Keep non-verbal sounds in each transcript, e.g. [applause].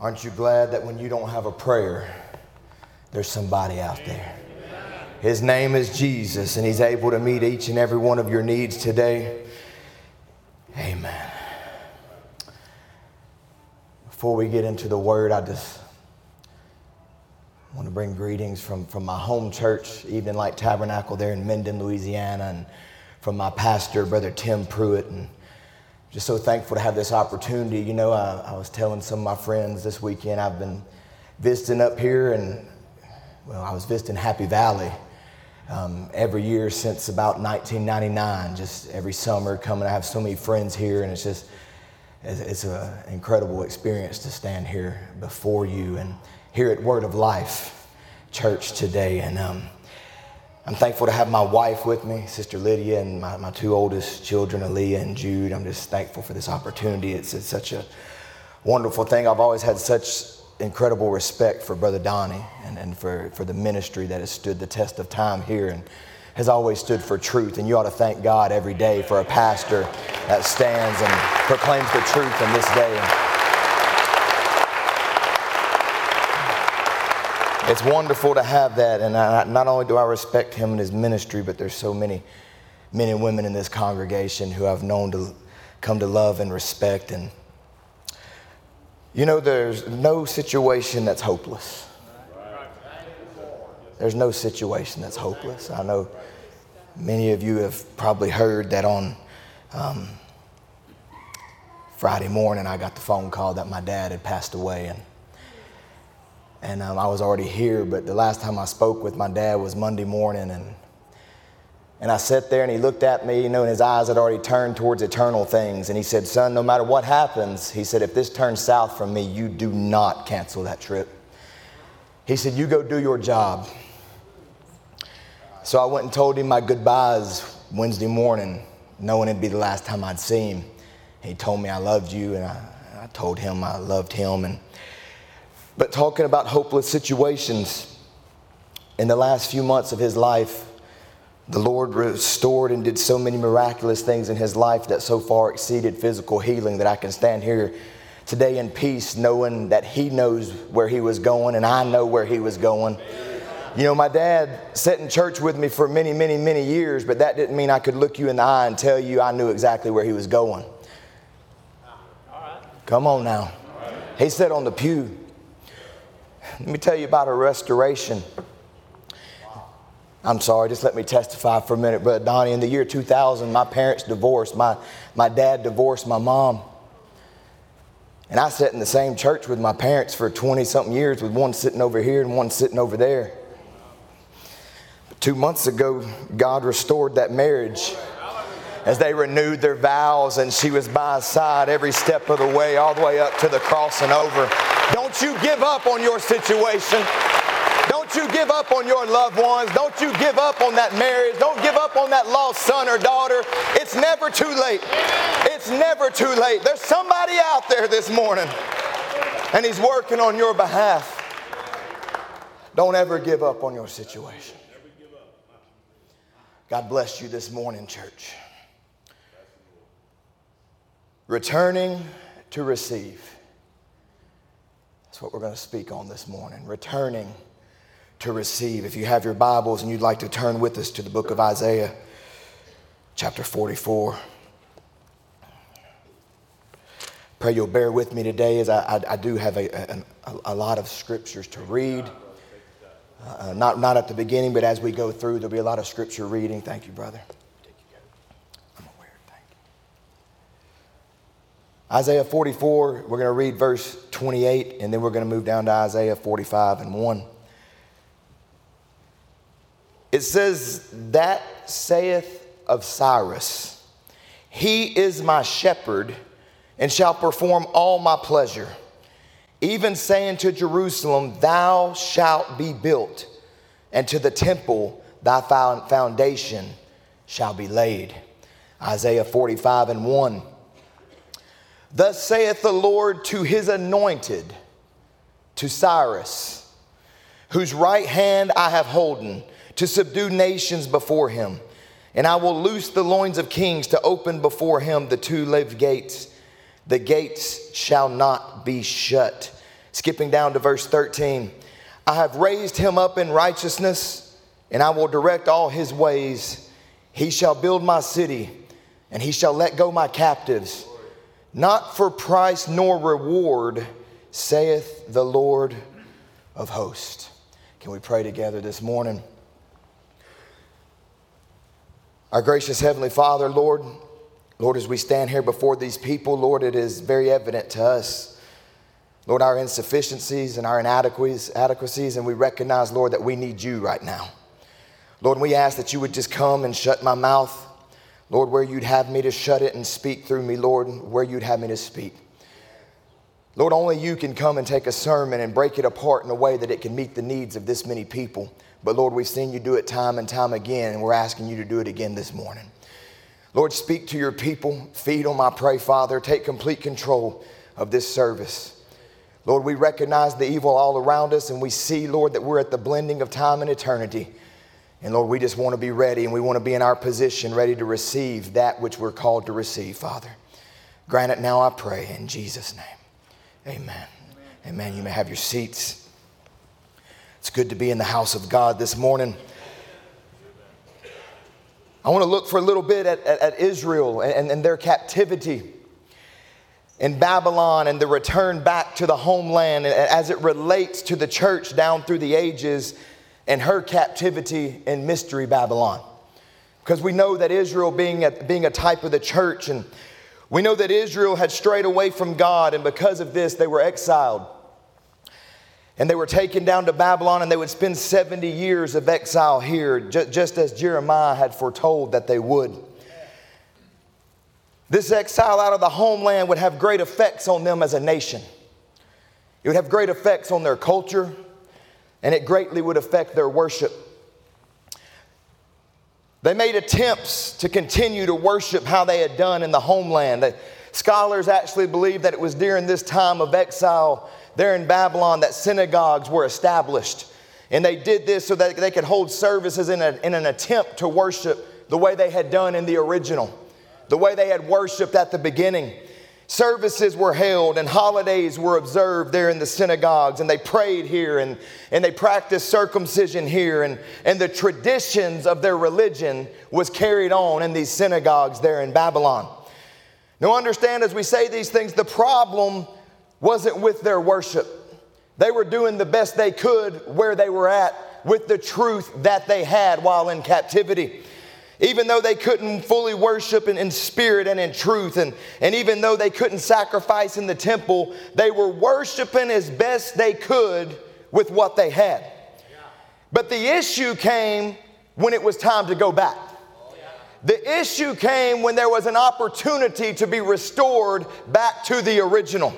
Aren't you glad that when you don't have a prayer, there's somebody out there? His name is Jesus, and He's able to meet each and every one of your needs today. Amen. Before we get into the word, I just want to bring greetings from, from my home church, Evening Light Tabernacle there in Minden, Louisiana, and from my pastor, Brother Tim Pruitt. And just so thankful to have this opportunity. You know, I, I was telling some of my friends this weekend, I've been visiting up here, and well, I was visiting Happy Valley. Um, every year since about 1999, just every summer coming. I have so many friends here, and it's just it's, an incredible experience to stand here before you and here at Word of Life Church today. And um, I'm thankful to have my wife with me, Sister Lydia, and my, my two oldest children, Aaliyah and Jude. I'm just thankful for this opportunity. It's, it's such a wonderful thing. I've always had such incredible respect for Brother Donnie and, and for, for the ministry that has stood the test of time here and has always stood for truth. And you ought to thank God every day for a pastor that stands and proclaims the truth in this day. It's wonderful to have that. And I, not only do I respect him and his ministry, but there's so many men and women in this congregation who I've known to come to love and respect. And you know, there's no situation that's hopeless. There's no situation that's hopeless. I know many of you have probably heard that on um, Friday morning I got the phone call that my dad had passed away. And and um, I was already here, but the last time I spoke with my dad was Monday morning, and and I sat there and he looked at me, you know, and his eyes had already turned towards eternal things. And he said, Son, no matter what happens, he said, if this turns south from me, you do not cancel that trip. He said, You go do your job. So I went and told him my goodbyes Wednesday morning, knowing it'd be the last time I'd see him. He told me I loved you, and I, I told him I loved him. And but talking about hopeless situations, in the last few months of his life, the Lord restored and did so many miraculous things in his life that so far exceeded physical healing that I can stand here today in peace knowing that he knows where he was going and I know where he was going. You know, my dad sat in church with me for many, many, many years, but that didn't mean I could look you in the eye and tell you I knew exactly where he was going. Come on now. He sat on the pew let me tell you about a restoration. I'm sorry, just let me testify for a minute, Brother Donnie. In the year 2000, my parents divorced. My, my dad divorced my mom. And I sat in the same church with my parents for 20 something years, with one sitting over here and one sitting over there. But two months ago, God restored that marriage as they renewed their vows, and she was by his side every step of the way, all the way up to the cross and over. Don't you give up on your situation. Don't you give up on your loved ones. Don't you give up on that marriage. Don't give up on that lost son or daughter. It's never too late. It's never too late. There's somebody out there this morning, and he's working on your behalf. Don't ever give up on your situation. God bless you this morning, church. Returning to receive what we're going to speak on this morning returning to receive. If you have your Bibles and you'd like to turn with us to the book of Isaiah, chapter 44. Pray you'll bear with me today as I, I, I do have a, a, a, lot of scriptures to read. Uh, not, not at the beginning, but as we go through, there'll be a lot of scripture reading. Thank you, brother. Isaiah 44, we're going to read verse 28, and then we're going to move down to Isaiah 45 and 1. It says, That saith of Cyrus, He is my shepherd, and shall perform all my pleasure. Even saying to Jerusalem, Thou shalt be built, and to the temple thy foundation shall be laid. Isaiah 45 and 1. Thus saith the Lord to his anointed, to Cyrus, whose right hand I have holden, to subdue nations before him. And I will loose the loins of kings to open before him the two live gates. The gates shall not be shut. Skipping down to verse 13 I have raised him up in righteousness, and I will direct all his ways. He shall build my city, and he shall let go my captives, not for price nor reward, saith the Lord of hosts. Can we pray together this morning? Our gracious Heavenly Father, Lord, Lord, as we stand here before these people, Lord, it is very evident to us, Lord, our insufficiencies and our inadequacies, and we recognize, Lord, that we need you right now. Lord, we ask that you would just come and shut my mouth, Lord, where you'd have me to shut it and speak through me, Lord, where you'd have me to speak. Lord, only you can come and take a sermon and break it apart in a way that it can meet the needs of this many people. But Lord, we've seen you do it time and time again, and we're asking you to do it again this morning. Lord, speak to your people. Feed them, I pray, Father. Take complete control of this service. Lord, we recognize the evil all around us, and we see, Lord, that we're at the blending of time and eternity. And Lord, we just want to be ready and we want to be in our position, ready to receive that which we're called to receive, Father. Grant it now, I pray, in Jesus' name. Amen. Amen. Amen. You may have your seats. It's good to be in the house of God this morning. I want to look for a little bit at, at, at Israel and, and their captivity in Babylon and the return back to the homeland as it relates to the church down through the ages and her captivity in mystery Babylon. Because we know that Israel, being a, being a type of the church, and we know that Israel had strayed away from God, and because of this, they were exiled. And they were taken down to Babylon, and they would spend 70 years of exile here, just as Jeremiah had foretold that they would. This exile out of the homeland would have great effects on them as a nation. It would have great effects on their culture, and it greatly would affect their worship. They made attempts to continue to worship how they had done in the homeland. Scholars actually believe that it was during this time of exile there in Babylon that synagogues were established. And they did this so that they could hold services in, a, in an attempt to worship the way they had done in the original, the way they had worshiped at the beginning. Services were held and holidays were observed there in the synagogues, and they prayed here and, and they practiced circumcision here, and, and the traditions of their religion was carried on in these synagogues there in Babylon. Now, understand as we say these things, the problem wasn't with their worship. They were doing the best they could where they were at with the truth that they had while in captivity. Even though they couldn't fully worship in, in spirit and in truth, and, and even though they couldn't sacrifice in the temple, they were worshiping as best they could with what they had. But the issue came when it was time to go back. The issue came when there was an opportunity to be restored back to the original.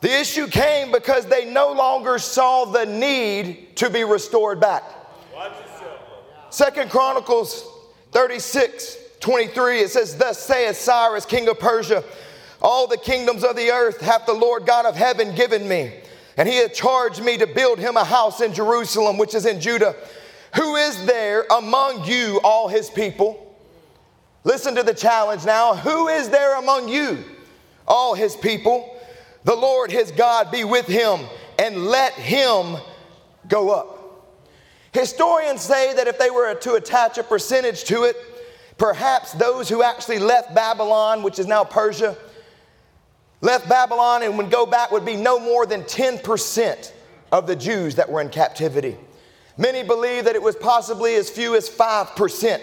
The issue came because they no longer saw the need to be restored back. Second Chronicles 36, 23, it says, Thus saith Cyrus, king of Persia, all the kingdoms of the earth hath the Lord God of heaven given me, and he hath charged me to build him a house in Jerusalem, which is in Judah. Who is there among you, all his people? Listen to the challenge now. Who is there among you, all his people? The Lord his God be with him and let him go up. Historians say that if they were to attach a percentage to it, perhaps those who actually left Babylon, which is now Persia, left Babylon and would go back would be no more than 10% of the Jews that were in captivity. Many believe that it was possibly as few as 5%.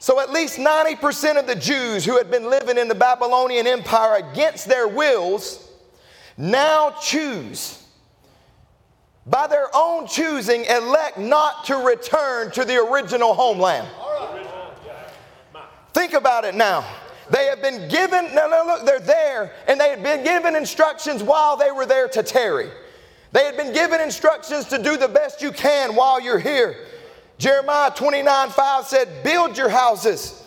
So, at least 90% of the Jews who had been living in the Babylonian Empire against their wills now choose, by their own choosing, elect not to return to the original homeland. Think about it now. They have been given, no, no, look, they're there, and they had been given instructions while they were there to tarry. They had been given instructions to do the best you can while you're here. Jeremiah 29 5 said, Build your houses,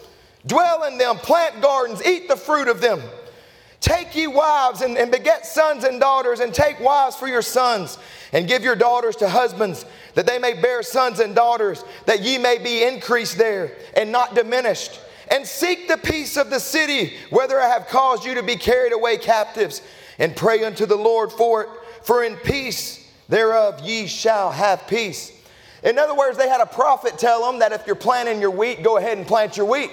dwell in them, plant gardens, eat the fruit of them. Take ye wives and, and beget sons and daughters, and take wives for your sons, and give your daughters to husbands, that they may bear sons and daughters, that ye may be increased there and not diminished. And seek the peace of the city, whether I have caused you to be carried away captives. and pray unto the Lord for it, for in peace thereof ye shall have peace. In other words, they had a prophet tell them that if you're planting your wheat, go ahead and plant your wheat.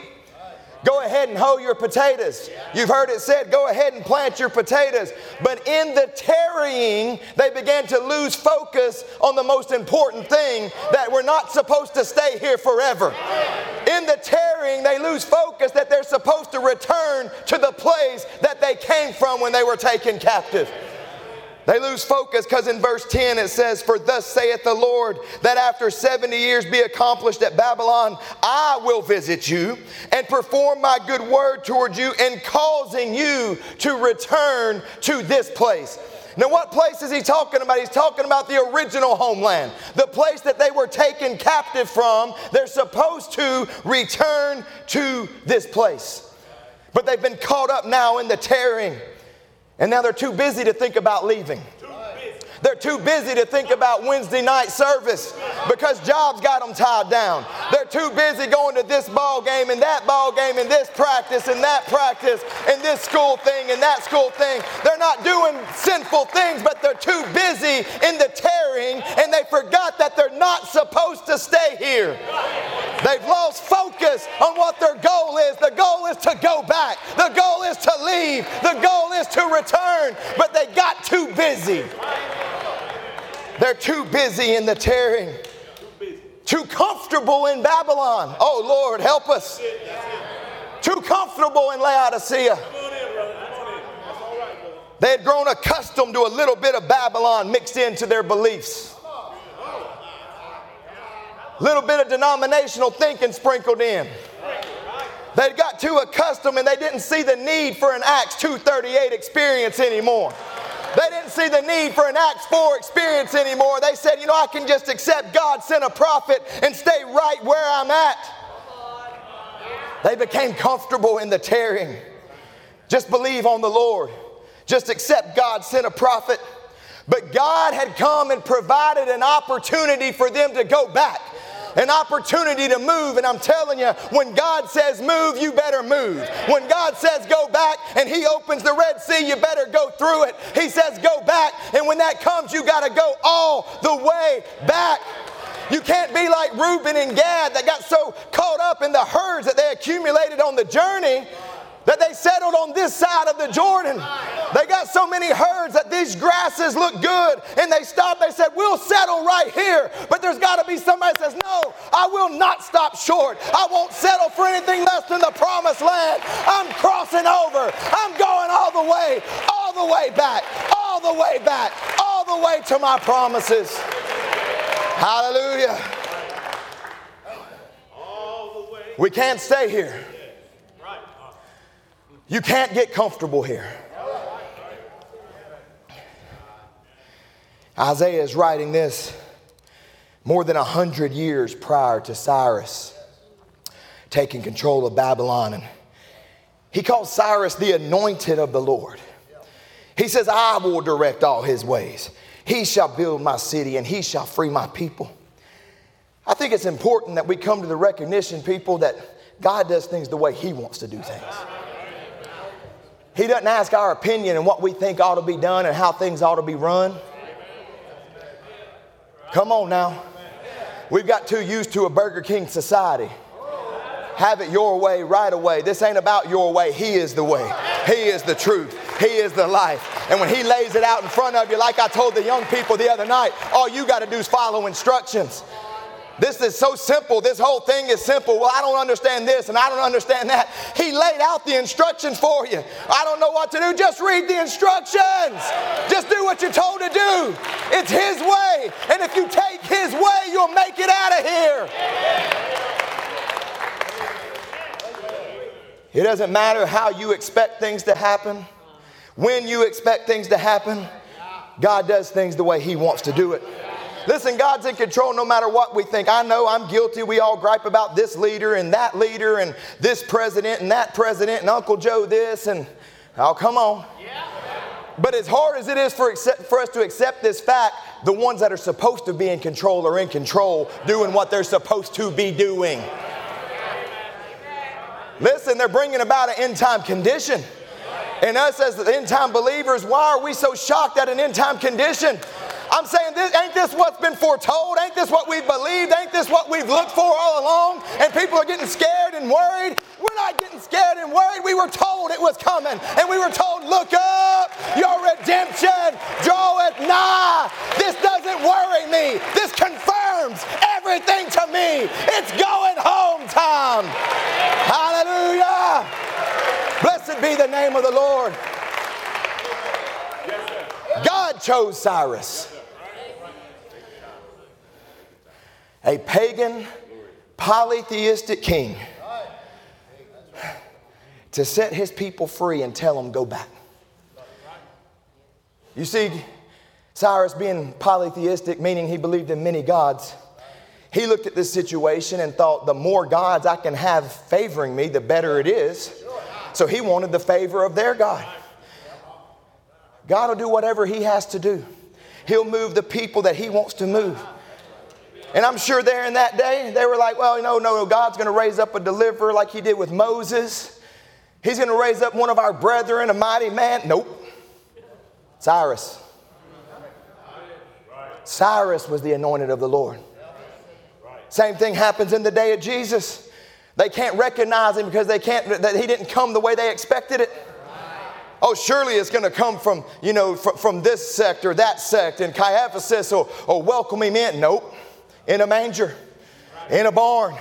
Go ahead and hoe your potatoes. You've heard it said, go ahead and plant your potatoes. But in the tarrying, they began to lose focus on the most important thing that we're not supposed to stay here forever. In the tarrying, they lose focus that they're supposed to return to the place that they came from when they were taken captive. They lose focus because in verse 10 it says, For thus saith the Lord, that after 70 years be accomplished at Babylon, I will visit you and perform my good word towards you in causing you to return to this place. Now, what place is he talking about? He's talking about the original homeland, the place that they were taken captive from. They're supposed to return to this place. But they've been caught up now in the tearing. And now they're too busy to think about leaving. They're too busy to think about Wednesday night service because jobs got them tied down. They're too busy going to this ball game and that ball game and this practice and that practice and this school thing and that school thing. They're not doing sinful things, but they're too busy in the tearing and they forgot that they're not supposed to stay here. They've lost focus on what their goal is. The goal is to go back, the goal is to leave, the goal is to return, but they got too busy. They're too busy in the tearing, too comfortable in Babylon. Oh, Lord, help us. Too comfortable in Laodicea. They had grown accustomed to a little bit of Babylon mixed into their beliefs. Little bit of denominational thinking sprinkled in. They got too accustomed and they didn't see the need for an Acts 238 experience anymore. They didn't see the need for an Acts 4 experience anymore. They said, you know, I can just accept God sent a prophet and stay right where I'm at. They became comfortable in the tearing. Just believe on the Lord. Just accept God sent a prophet. But God had come and provided an opportunity for them to go back an opportunity to move. And I'm telling you, when God says move, you better move. When God says go back and He opens the Red Sea, you better go through it. He says go back, and when that comes, you got to go all the way back. You can't be like Reuben and Gad that got so caught up in the herds that they accumulated on the journey that they settled on this side of the Jordan. They got so many herds that these grasses look good and they stopped. They said, We'll settle right here. But there's got to be somebody that says, No, I will not stop short. I won't settle for anything less than the promised land. I'm crossing over. I'm going all the way, all the way back, all the way back, all the way to my promises. Hallelujah. We can't stay here. You can't get comfortable here. Isaiah is writing this more than a hundred years prior to Cyrus taking control of Babylon. And he calls Cyrus the anointed of the Lord. He says, I will direct all his ways. He shall build my city and he shall free my people. I think it's important that we come to the recognition, people, that God does things the way he wants to do things. He doesn't ask our opinion and what we think ought to be done and how things ought to be run. Come on now. We've got too used to a Burger King society. Have it your way, right away. This ain't about your way. He is the way. He is the truth. He is the life. And when He lays it out in front of you, like I told the young people the other night, all you got to do is follow instructions. This is so simple. This whole thing is simple. Well, I don't understand this and I don't understand that. He laid out the instructions for you. I don't know what to do. Just read the instructions. Just do what you're told to do. It's His way. And if you take His way, you'll make it out of here. It doesn't matter how you expect things to happen, when you expect things to happen. God does things the way He wants to do it. Listen, God's in control no matter what we think. I know I'm guilty. We all gripe about this leader and that leader and this president and that president and Uncle Joe this and, oh, come on. But as hard as it is for, accept, for us to accept this fact, the ones that are supposed to be in control are in control, doing what they're supposed to be doing. Listen, they're bringing about an end time condition. And us as the end time believers, why are we so shocked at an end time condition? I'm saying, this, ain't this what's been foretold? Ain't this what we've believed? Ain't this what we've looked for all along? And people are getting scared and worried. We're not getting scared and worried. We were told it was coming. And we were told, look up, your redemption draweth nigh. This doesn't worry me. This confirms everything to me. It's going home time. Hallelujah. Blessed be the name of the Lord. God chose Cyrus. A pagan, polytheistic king to set his people free and tell them, go back. You see, Cyrus being polytheistic, meaning he believed in many gods, he looked at this situation and thought, the more gods I can have favoring me, the better it is. So he wanted the favor of their God. God will do whatever he has to do. He'll move the people that he wants to move. And I'm sure there in that day, they were like, well, you know, no, no, God's going to raise up a deliverer like he did with Moses. He's going to raise up one of our brethren, a mighty man. Nope. Cyrus. Cyrus was the anointed of the Lord. Same thing happens in the day of Jesus. They can't recognize him because they can't, that he didn't come the way they expected it. Oh, surely it's going to come from, you know, from, from this sect or that sect. And Caiaphas says, oh, oh, welcome him in. Nope. In a manger, in a barn.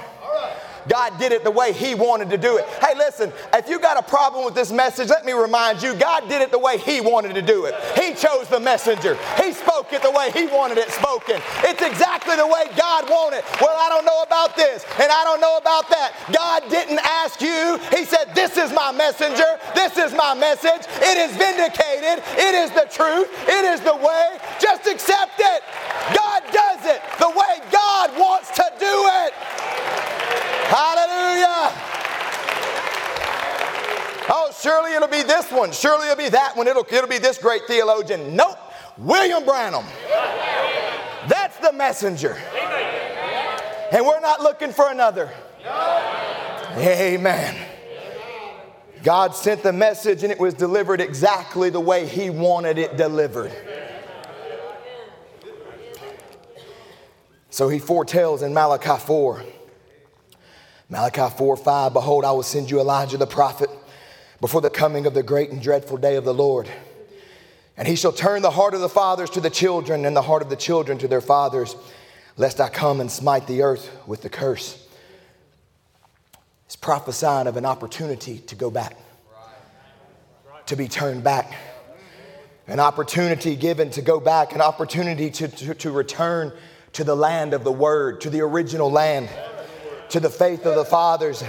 God did it the way He wanted to do it. Hey, listen, if you got a problem with this message, let me remind you God did it the way He wanted to do it. He chose the messenger, He spoke it the way He wanted it spoken. It's exactly the way God wanted. Well, I don't know about this and I don't know about that. God didn't ask you, He said, This is my messenger, this is my message. It is vindicated, it is the truth, it is the way. Just accept it. God does it the way God wants to do it. Hallelujah. Oh, surely it'll be this one. Surely it'll be that one. It'll, it'll be this great theologian. Nope. William Branham. That's the messenger. And we're not looking for another. Amen. God sent the message and it was delivered exactly the way He wanted it delivered. So He foretells in Malachi 4 Malachi 4 5, behold, I will send you Elijah the prophet before the coming of the great and dreadful day of the Lord. And he shall turn the heart of the fathers to the children and the heart of the children to their fathers, lest I come and smite the earth with the curse. It's prophesying of an opportunity to go back, to be turned back, an opportunity given to go back, an opportunity to, to, to return to the land of the word, to the original land to the faith of the fathers.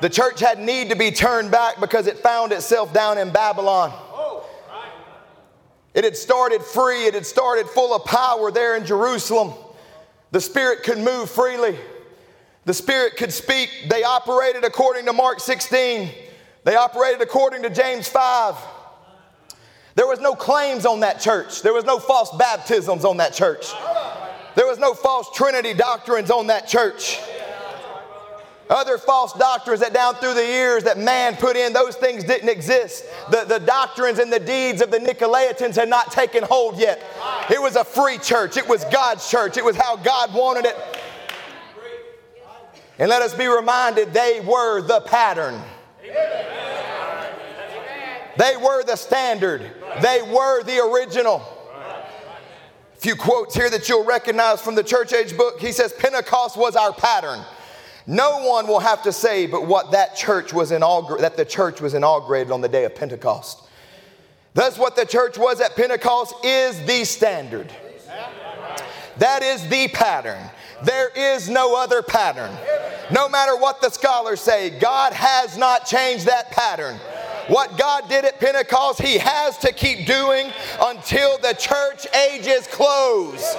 The church had need to be turned back because it found itself down in Babylon. It had started free, it had started full of power there in Jerusalem. The Spirit could move freely, the Spirit could speak. They operated according to Mark 16, they operated according to James 5. There was no claims on that church. There was no false baptisms on that church. There was no false Trinity doctrines on that church. Other false doctrines that down through the years that man put in, those things didn't exist. The, the doctrines and the deeds of the Nicolaitans had not taken hold yet. It was a free church, it was God's church, it was how God wanted it. And let us be reminded they were the pattern. They were the standard. They were the original. A few quotes here that you'll recognize from the church age book. He says, Pentecost was our pattern. No one will have to say but what that church was inaugurated, that the church was inaugurated on the day of Pentecost. Thus, what the church was at Pentecost is the standard. That is the pattern. There is no other pattern. No matter what the scholars say, God has not changed that pattern. What God did at Pentecost, He has to keep doing until the church age is closed.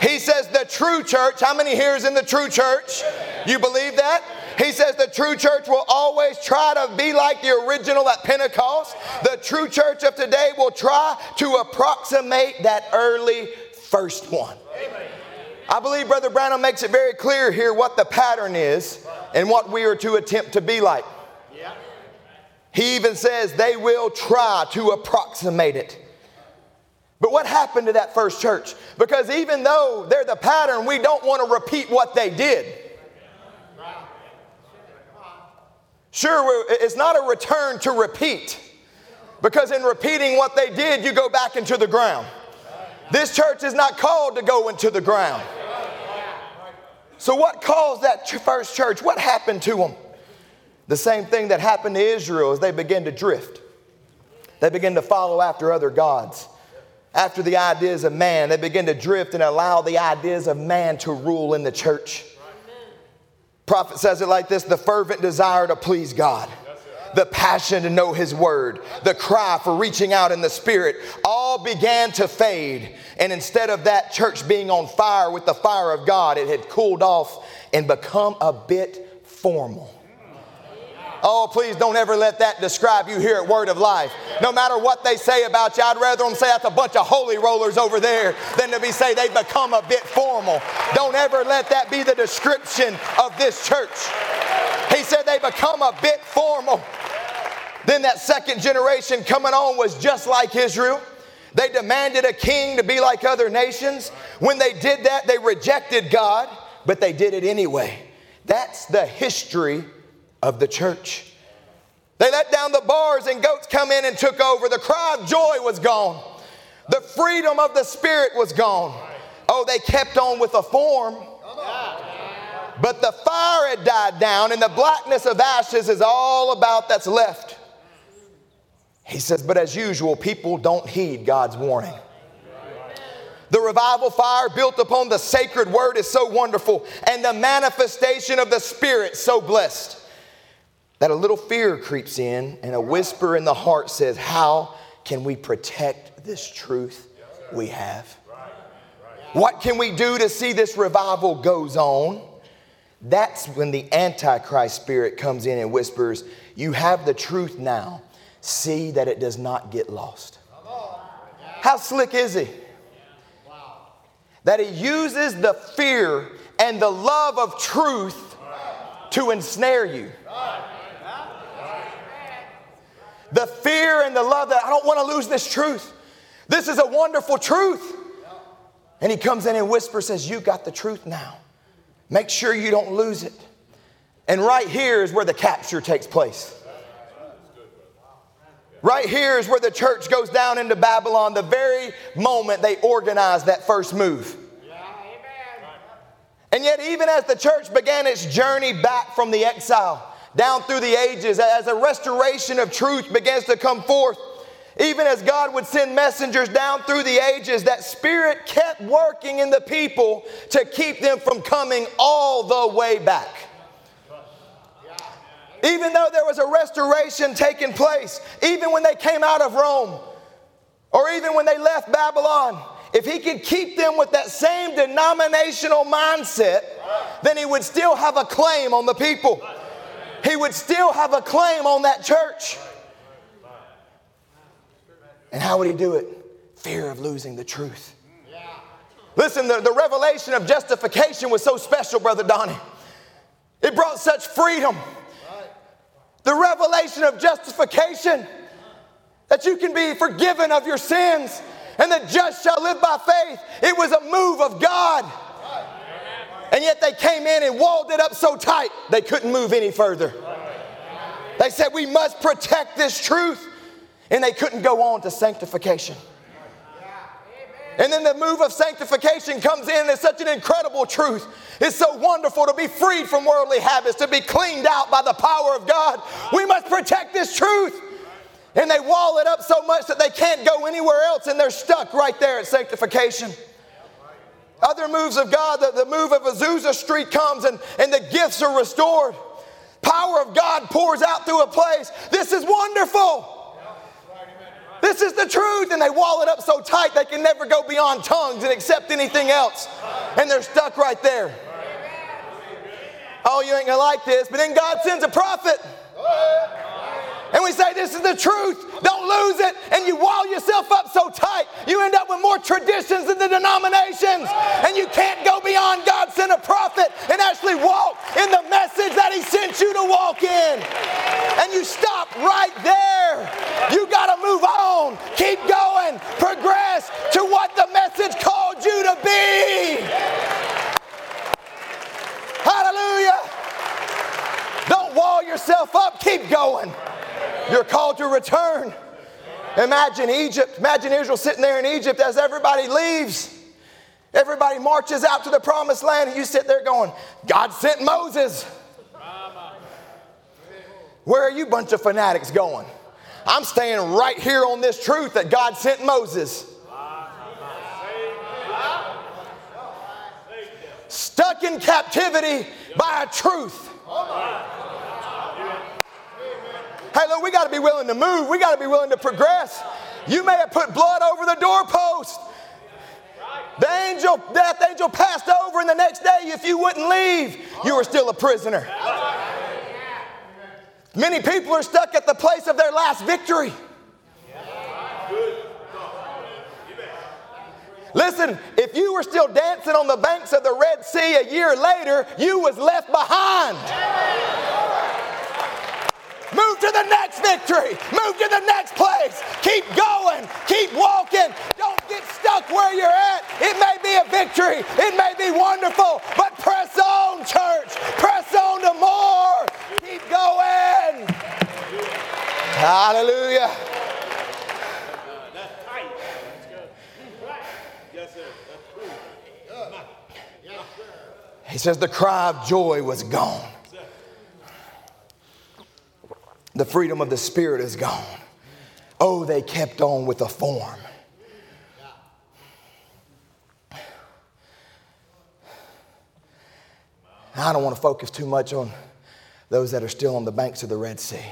He says the true church, how many here is in the true church? You believe that? He says the true church will always try to be like the original at Pentecost. The true church of today will try to approximate that early first one. I believe Brother Branham makes it very clear here what the pattern is and what we are to attempt to be like. He even says they will try to approximate it. But what happened to that first church? Because even though they're the pattern, we don't want to repeat what they did. Sure, it's not a return to repeat. Because in repeating what they did, you go back into the ground. This church is not called to go into the ground. So, what caused that first church? What happened to them? The same thing that happened to Israel as they began to drift. They began to follow after other gods after the ideas of man. They begin to drift and allow the ideas of man to rule in the church. Prophet says it like this the fervent desire to please God, the passion to know His word, the cry for reaching out in the Spirit all began to fade. And instead of that church being on fire with the fire of God, it had cooled off and become a bit formal. Oh, please don't ever let that describe you here at Word of Life. No matter what they say about you, I'd rather them say that's a bunch of holy rollers over there than to be say they become a bit formal. Don't ever let that be the description of this church. He said they become a bit formal. Then that second generation coming on was just like Israel. They demanded a king to be like other nations. When they did that, they rejected God, but they did it anyway. That's the history of the church. They let down the bars and goats come in and took over. The cry of joy was gone. The freedom of the spirit was gone. Oh, they kept on with a form. But the fire had died down, and the blackness of ashes is all about that's left. He says, but as usual, people don't heed God's warning. The revival fire built upon the sacred word is so wonderful, and the manifestation of the Spirit so blessed that a little fear creeps in and a whisper in the heart says, How can we protect this truth we have? What can we do to see this revival goes on? That's when the Antichrist spirit comes in and whispers, You have the truth now. See that it does not get lost. How slick is he? That he uses the fear and the love of truth to ensnare you. The fear and the love that I don't want to lose this truth. This is a wonderful truth. And he comes in and whispers, says, You got the truth now. Make sure you don't lose it. And right here is where the capture takes place. Right here is where the church goes down into Babylon the very moment they organize that first move. And yet, even as the church began its journey back from the exile, down through the ages as a restoration of truth begins to come forth. Even as God would send messengers down through the ages, that Spirit kept working in the people to keep them from coming all the way back. Even though there was a restoration taking place, even when they came out of Rome, or even when they left Babylon, if he could keep them with that same denominational mindset, then he would still have a claim on the people he would still have a claim on that church. And how would he do it? Fear of losing the truth. Listen, the, the revelation of justification was so special, Brother Donnie. It brought such freedom. The revelation of justification that you can be forgiven of your sins and the just shall live by faith. It was a move of God. And yet they came in and walled it up so tight they couldn't move any further. They said, We must protect this truth. And they couldn't go on to sanctification. And then the move of sanctification comes in. It's such an incredible truth. It's so wonderful to be freed from worldly habits, to be cleaned out by the power of God. We must protect this truth. And they wall it up so much that they can't go anywhere else and they're stuck right there at sanctification. Other moves of God, the, the move of Azusa Street comes and, and the gifts are restored. Power of God pours out through a place. This is wonderful. This is the truth. And they wall it up so tight they can never go beyond tongues and accept anything else. And they're stuck right there. Oh, you ain't gonna like this. But then God sends a prophet and we say this is the truth, don't lose it, and you wall yourself up so tight, you end up with more traditions than the denominations, and you can't go beyond God sent a prophet and actually walk in the message that He sent you to walk in and you stop right there. You got to move on, keep going, progress to what the message called you to be. Hallelujah. Don't wall yourself up, keep going. You're called to return. Imagine Egypt, imagine Israel sitting there in Egypt as everybody leaves. Everybody marches out to the promised land, and you sit there going, God sent Moses. Where are you, bunch of fanatics, going? I'm staying right here on this truth that God sent Moses. Stuck in captivity by a truth. Hey, look, we got to be willing to move. We got to be willing to progress. You may have put blood over the doorpost. The angel, death angel passed over, and the next day, if you wouldn't leave, you were still a prisoner. Many people are stuck at the place of their last victory. Listen, if you were still dancing on the banks of the Red Sea a year later, you was left behind. To the next victory. Move to the next place. Keep going. Keep walking. Don't get stuck where you're at. It may be a victory. It may be wonderful, but press on, church. Press on to more. Keep going. Hallelujah. He says the cry of joy was gone. The freedom of the Spirit is gone. Oh, they kept on with the form. I don't want to focus too much on those that are still on the banks of the Red Sea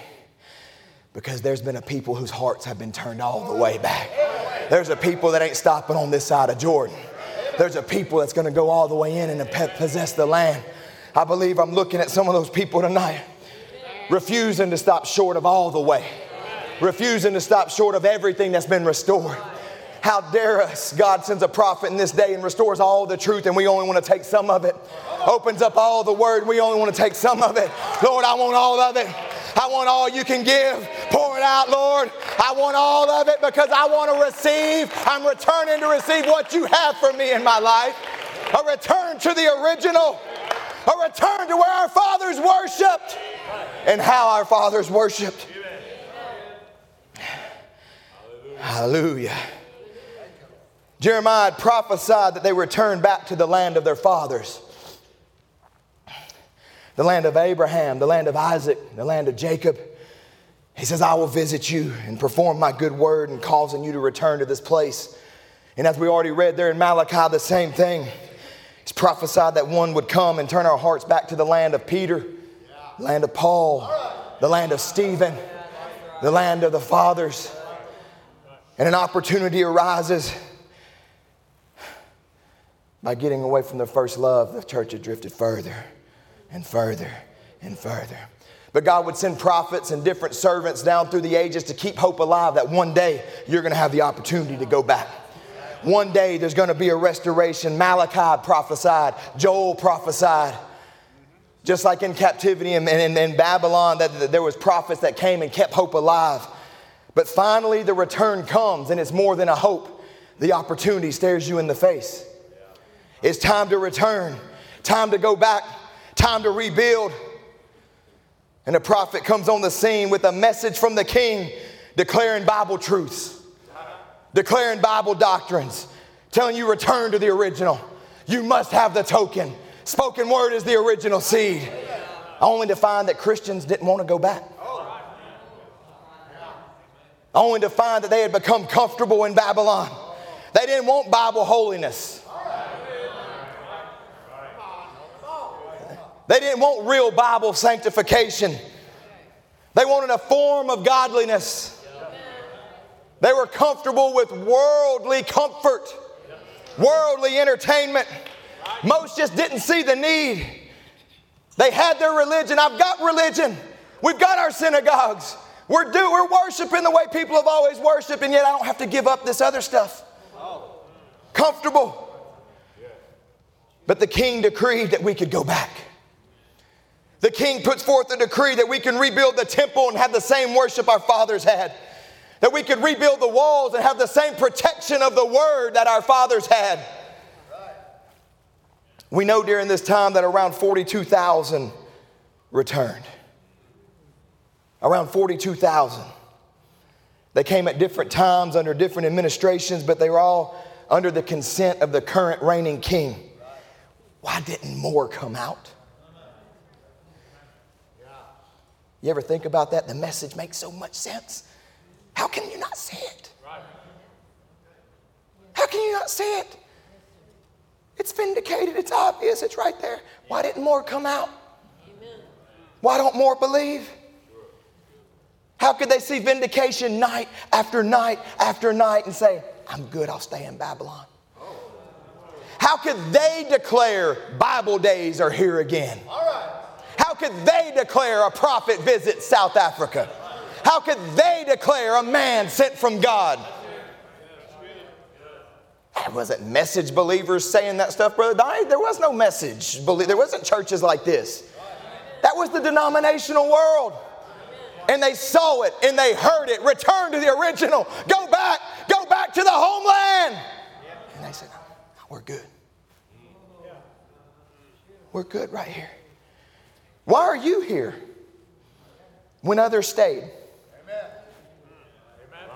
because there's been a people whose hearts have been turned all the way back. There's a people that ain't stopping on this side of Jordan. There's a people that's going to go all the way in and possess the land. I believe I'm looking at some of those people tonight refusing to stop short of all the way, refusing to stop short of everything that's been restored. How dare us? God sends a prophet in this day and restores all the truth, and we only want to take some of it. Opens up all the word, we only want to take some of it. Lord, I want all of it. I want all you can give. Pour it out, Lord. I want all of it because I want to receive. I'm returning to receive what you have for me in my life. A return to the original, a return to where our fathers worshiped and how our fathers worshiped. Hallelujah. Jeremiah prophesied that they returned back to the land of their fathers the land of Abraham, the land of Isaac, the land of Jacob. He says, I will visit you and perform my good word in causing you to return to this place. And as we already read there in Malachi, the same thing. He's prophesied that one would come and turn our hearts back to the land of Peter, the land of Paul, the land of Stephen, the land of the fathers. And an opportunity arises by getting away from the first love, the church had drifted further and further and further. But God would send prophets and different servants down through the ages to keep hope alive that one day you're going to have the opportunity to go back. One day there's going to be a restoration. Malachi prophesied, Joel prophesied. Just like in captivity in, in, Babylon, that, there was prophets that came and kept hope alive. But finally, the return comes, and it's more than a hope. The opportunity stares you in the face. It's time to return, time to go back, time to rebuild. And the prophet comes on the scene with a message from the king declaring Bible truths, declaring Bible doctrines, telling you return to the original. You must have the token. Spoken word is the original seed. Only to find that Christians didn't want to go back. Only to find that they had become comfortable in Babylon. They didn't want Bible holiness. They didn't want real Bible sanctification. They wanted a form of godliness. They were comfortable with worldly comfort, worldly entertainment. Most just didn't see the need. They had their religion. I've got religion. We've got our synagogues. We're, do, we're worshiping the way people have always worshiped, and yet I don't have to give up this other stuff. Comfortable. But the king decreed that we could go back. The the king puts forth a decree that we can rebuild the temple and have the same worship our fathers had. That we could rebuild the walls and have the same protection of the word that our fathers had. We know during this time that around 42,000 returned. Around 42,000. They came at different times under different administrations, but they were all under the consent of the current reigning king. Why didn't more come out? You ever think about that? The message makes so much sense. How can you not see it? How can you not see it? It's vindicated, it's obvious, it's right there. Why didn't more come out? Why don't more believe? How could they see vindication night after night after night and say, I'm good, I'll stay in Babylon? How could they declare Bible days are here again? How could they declare a prophet visits South Africa? How could they declare a man sent from God? It wasn't message believers saying that stuff, Brother Donnie. There was no message. There wasn't churches like this. That was the denominational world. And they saw it and they heard it. Return to the original. Go back. Go back to the homeland. And they said, We're good. We're good right here. Why are you here when others stayed?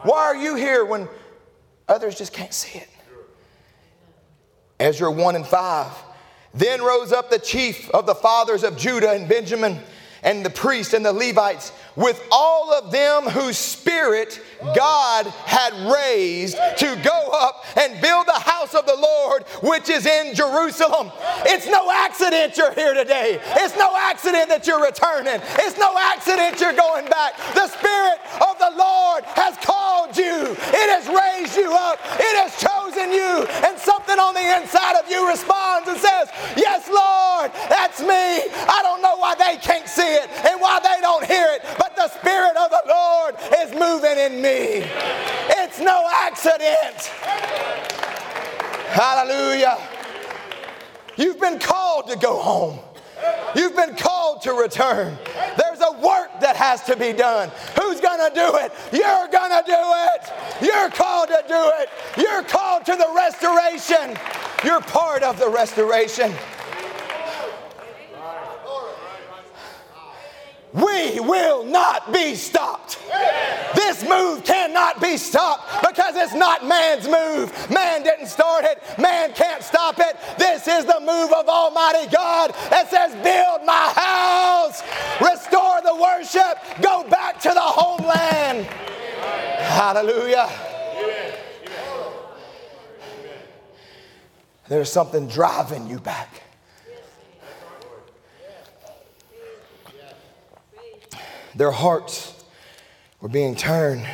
Why are you here when others just can't see it? Ezra 1 and 5. Then rose up the chief of the fathers of Judah and Benjamin and the priests and the Levites with all of them whose spirit God had raised to go up and build the house of the Lord, which is in Jerusalem. It's no accident you're here today. It's no accident that you're returning. It's no accident you're going back. The Spirit of the Lord has called you, it has raised you up, it has chosen you, and something on the inside of you responds and says, Yes, Lord, that's me. I don't know why they can't see it and why they don't hear it, the Spirit of the Lord is moving in me. It's no accident. Hallelujah. You've been called to go home. You've been called to return. There's a work that has to be done. Who's going to do it? You're going to do it. You're called to do it. You're called to the restoration. You're part of the restoration. We will not be stopped. This move cannot be stopped because it's not man's move. Man didn't start it, man can't stop it. This is the move of Almighty God that says, Build my house, restore the worship, go back to the homeland. Hallelujah. There's something driving you back. Their hearts were being turned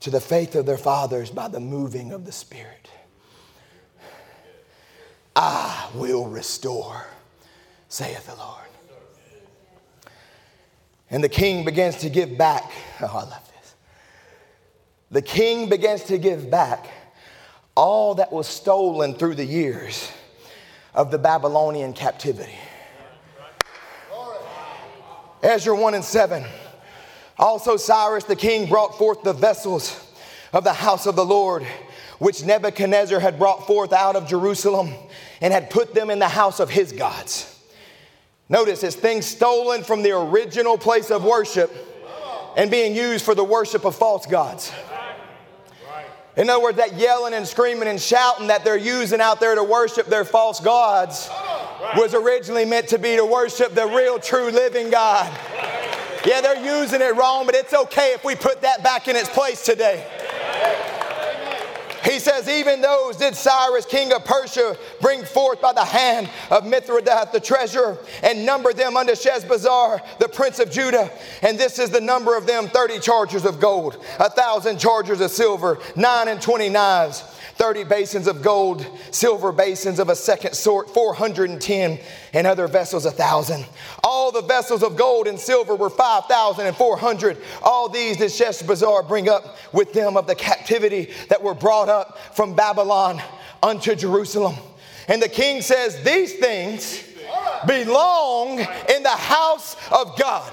to the faith of their fathers by the moving of the Spirit. I will restore, saith the Lord. And the king begins to give back. [laughs] Oh, I love this. The king begins to give back all that was stolen through the years of the Babylonian captivity. Ezra 1 and 7. Also, Cyrus the king brought forth the vessels of the house of the Lord, which Nebuchadnezzar had brought forth out of Jerusalem and had put them in the house of his gods. Notice it's things stolen from the original place of worship and being used for the worship of false gods. In other words, that yelling and screaming and shouting that they're using out there to worship their false gods was originally meant to be to worship the real, true, living God. Yeah, they're using it wrong, but it's okay if we put that back in its place today. He says, Even those did Cyrus, king of Persia, bring forth by the hand of Mithredath the treasurer, and number them unto Sheshbazzar, the prince of Judah. And this is the number of them 30 chargers of gold, a thousand chargers of silver, nine and twenty knives 30 basins of gold, silver basins of a second sort, 410, and other vessels a thousand. All the vessels of gold and silver were 5,400. All these did Sheshbazzar bring up with them of the captivity that were brought up from Babylon unto Jerusalem. And the king says, These things belong in the house of God.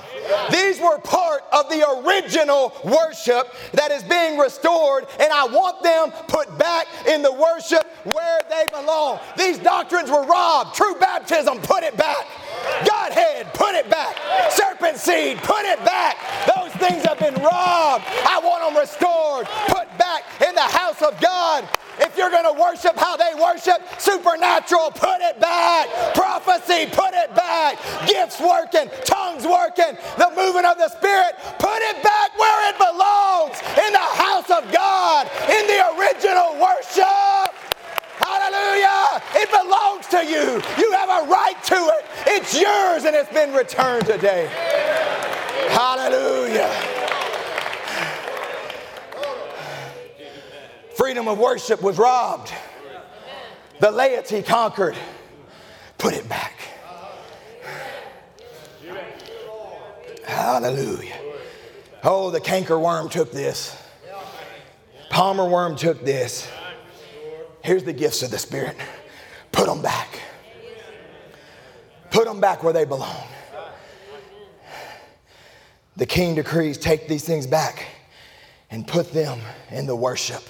These were part of the original worship that is being restored, and I want them put back in the worship where they belong. These doctrines were robbed. True baptism, put it back. Godhead, put it back. Serpent seed, put it back. Those things have been robbed. I want them restored, put back in the house of God. If you're going to worship how they worship, supernatural, put it back. Prophecy, put it back. Gifts working, tongues working, the movement of the Spirit, put it back where it belongs in the house of God, in the original worship. Hallelujah. It belongs to you. You have a right to it. It's yours and it's been returned today. Hallelujah. Freedom of worship was robbed. The laity conquered. Put it back. Hallelujah. Oh, the canker worm took this. Palmer worm took this. Here's the gifts of the Spirit. Put them back. Put them back where they belong. The king decrees take these things back and put them in the worship,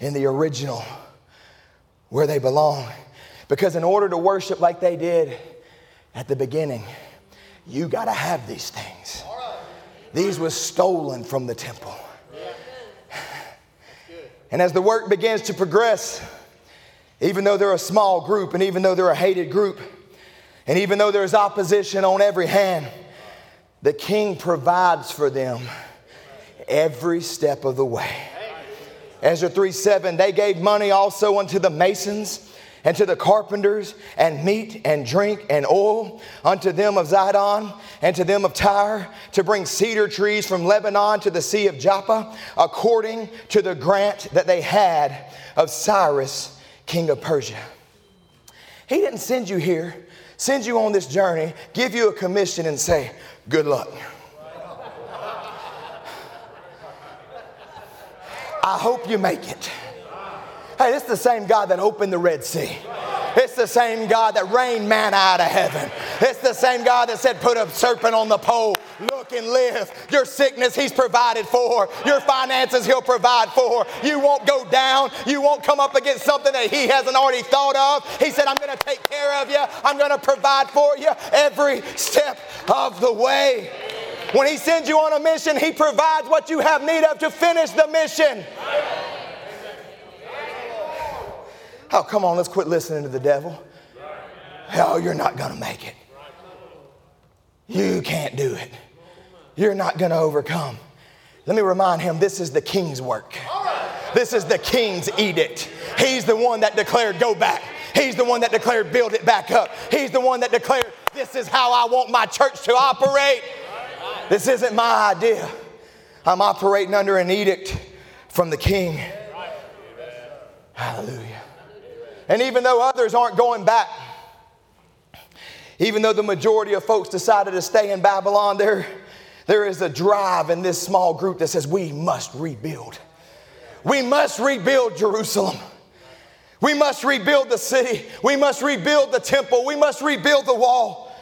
in the original, where they belong. Because in order to worship like they did at the beginning, you got to have these things. These was stolen from the temple. And as the work begins to progress, even though they're a small group and even though they're a hated group, and even though there's opposition on every hand, the king provides for them every step of the way. Ezra 3 7, they gave money also unto the masons and to the carpenters, and meat and drink and oil unto them of Zidon and to them of Tyre, to bring cedar trees from Lebanon to the sea of Joppa, according to the grant that they had of Cyrus, king of Persia. He didn't send you here, send you on this journey, give you a commission, and say, Good luck. I hope you make it. Hey, it's the same God that opened the Red Sea. It's the same God that rained manna out of heaven. It's the same God that said, Put a serpent on the pole, look and live. Your sickness, He's provided for. Your finances, He'll provide for. You won't go down. You won't come up against something that He hasn't already thought of. He said, I'm going to take care of you, I'm going to provide for you every step of the way. When He sends you on a mission, He provides what you have need of to finish the mission. Oh, come on, let's quit listening to the devil. Oh, you're not going to make it. You can't do it. You're not going to overcome. Let me remind him this is the king's work. This is the king's edict. He's the one that declared, go back. He's the one that declared, build it back up. He's the one that declared, this is how I want my church to operate. This isn't my idea. I'm operating under an edict from the king. Hallelujah. And even though others aren't going back, even though the majority of folks decided to stay in Babylon, there, there is a drive in this small group that says, We must rebuild. We must rebuild Jerusalem. We must rebuild the city. We must rebuild the temple. We must rebuild the wall.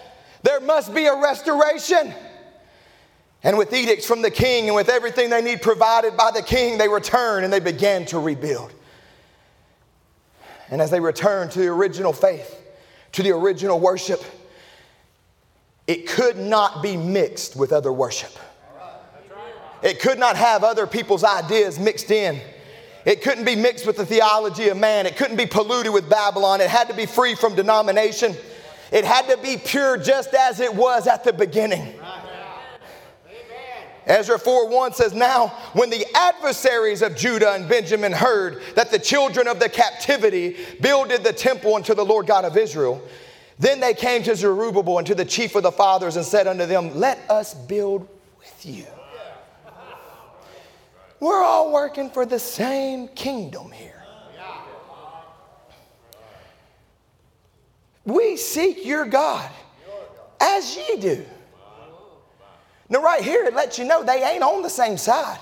There must be a restoration. And with edicts from the king and with everything they need provided by the king, they return and they begin to rebuild. And as they return to the original faith, to the original worship, it could not be mixed with other worship. It could not have other people's ideas mixed in. It couldn't be mixed with the theology of man. It couldn't be polluted with Babylon. It had to be free from denomination. It had to be pure just as it was at the beginning. Ezra 4 1 says, Now, when the adversaries of Judah and Benjamin heard that the children of the captivity builded the temple unto the Lord God of Israel, then they came to Zerubbabel and to the chief of the fathers and said unto them, Let us build with you. We're all working for the same kingdom here. We seek your God as ye do. Now, right here, it lets you know they ain't on the same side.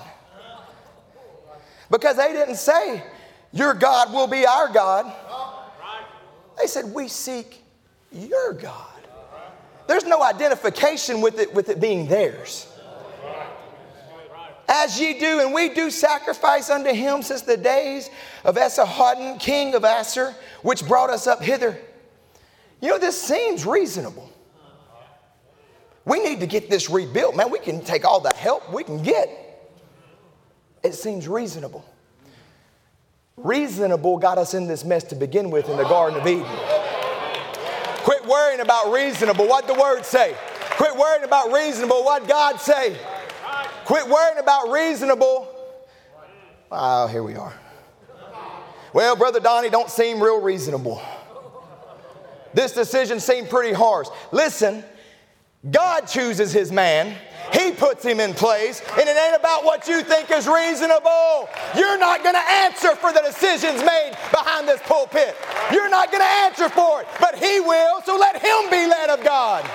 Because they didn't say, Your God will be our God. They said, We seek your God. there's no identification with it, with it being theirs. As ye do, and we do sacrifice unto him since the days of Esarhaddon, king of Assur, which brought us up hither. You know, this seems reasonable. We need to get this rebuilt. Man, we can take all the help we can get. It seems reasonable. Reasonable got us in this mess to begin with in the Garden of Eden. Quit worrying about reasonable, what the word say. Quit worrying about reasonable, what God say. Quit worrying about reasonable. Oh, here we are. Well, Brother Donnie, don't seem real reasonable. This decision seemed pretty harsh. Listen, God chooses his man. He puts him in place, and it ain't about what you think is reasonable. You're not going to answer for the decisions made behind this pulpit. You're not going to answer for it, but He will, so let Him be led of God.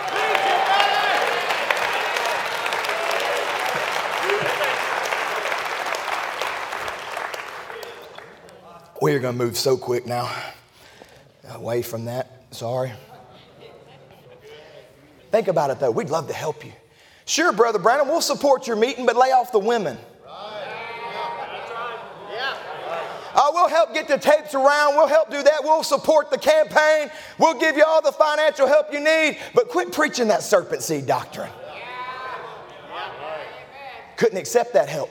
We're going to move so quick now. Uh, away from that. Sorry. Think about it though. We'd love to help you. Sure, Brother Brandon, we'll support your meeting, but lay off the women. Uh, we'll help get the tapes around. We'll help do that. We'll support the campaign. We'll give you all the financial help you need. But quit preaching that serpent seed doctrine. Couldn't accept that help.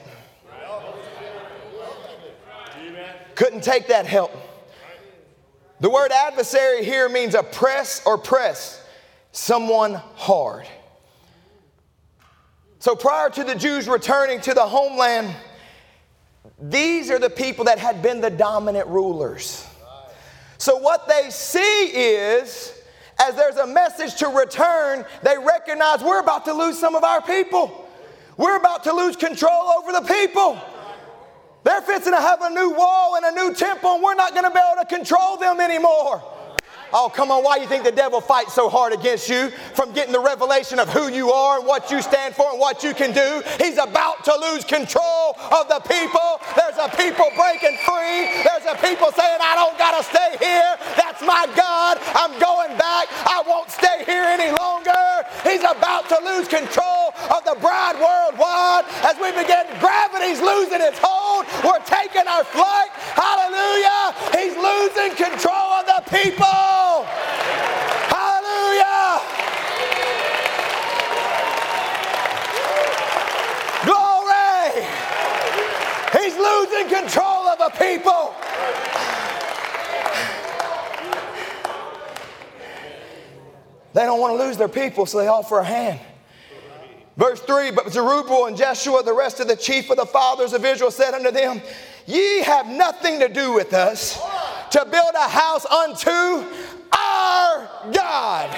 Couldn't take that help. The word adversary here means oppress or press someone hard. So prior to the Jews returning to the homeland, these are the people that had been the dominant rulers. So what they see is, as there's a message to return, they recognize we're about to lose some of our people. We're about to lose control over the people. They're fixing to have a new wall and a new temple, and we're not going to be able to control them anymore. Oh, come on. Why do you think the devil fights so hard against you from getting the revelation of who you are and what you stand for and what you can do? He's about to lose control of the people. There's a people breaking free. There's a people saying, I don't got to stay here. That's my God. I'm going back. I won't stay here any longer. He's about to lose control of the bride worldwide as we begin. Gravity's losing its hold. We're taking our flight. Hallelujah. He's losing control of people. Hallelujah. Glory. He's losing control of the people. They don't want to lose their people, so they offer a hand. Verse 3 But Zerubbabel and Jeshua, the rest of the chief of the fathers of Israel, said unto them, Ye have nothing to do with us to build a house unto our God.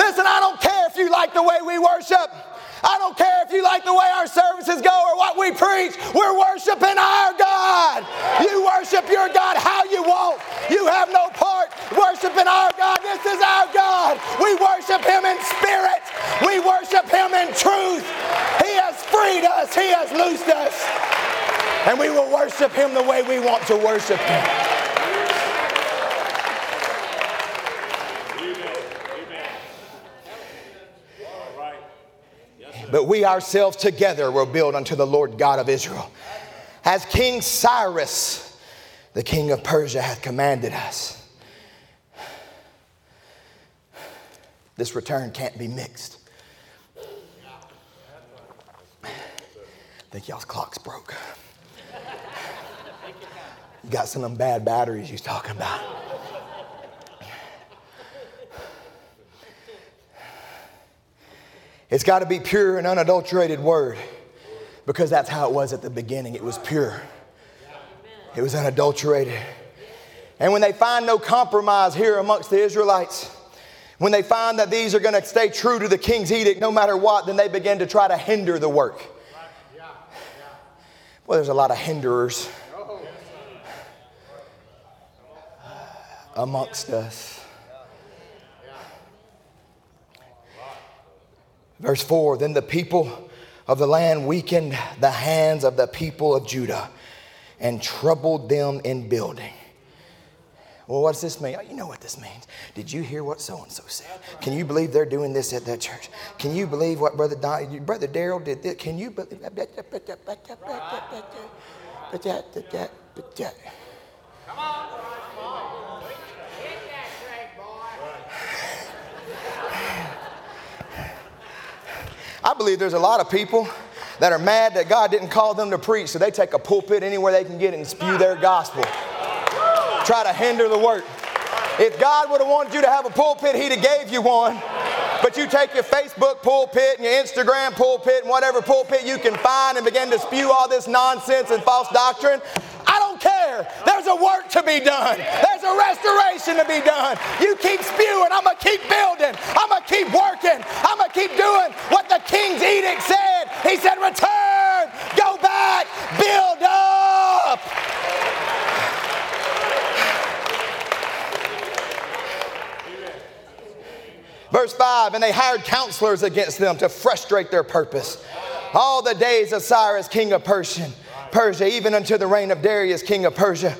Listen, I don't care if you like the way we worship. I don't care if you like the way our services go or what we preach. We're worshiping our God. You worship your God how you want. You have no part worshiping our God. This is our God. We worship Him in spirit. We worship Him in truth. He has freed us. He has loosed us. And we will worship Him the way we want to worship Him. But we ourselves together will build unto the Lord God of Israel. As King Cyrus, the king of Persia, hath commanded us. This return can't be mixed. I think y'all's clock's broke. You got some of them bad batteries you're talking about. It's got to be pure and unadulterated word because that's how it was at the beginning. It was pure, it was unadulterated. And when they find no compromise here amongst the Israelites, when they find that these are going to stay true to the king's edict no matter what, then they begin to try to hinder the work. Well, there's a lot of hinderers amongst us. Verse 4 Then the people of the land weakened the hands of the people of Judah and troubled them in building. Well, what does this mean? You know what this means. Did you hear what so and so said? Can you believe they're doing this at that church? Can you believe what Brother Don, Brother Daryl did this? Can you believe? Come on. I believe there's a lot of people that are mad that God didn't call them to preach, so they take a pulpit anywhere they can get and spew their gospel. Try to hinder the work. If God would have wanted you to have a pulpit, He'd have gave you one. But you take your Facebook pulpit and your Instagram pulpit and whatever pulpit you can find and begin to spew all this nonsense and false doctrine. I don't care. There's a work to be done. A restoration to be done. You keep spewing. I'm going to keep building. I'm going to keep working. I'm going to keep doing what the king's edict said. He said, return, go back, build up. Verse 5 And they hired counselors against them to frustrate their purpose. All the days of Cyrus, king of Persia, Persia, even unto the reign of Darius, king of Persia.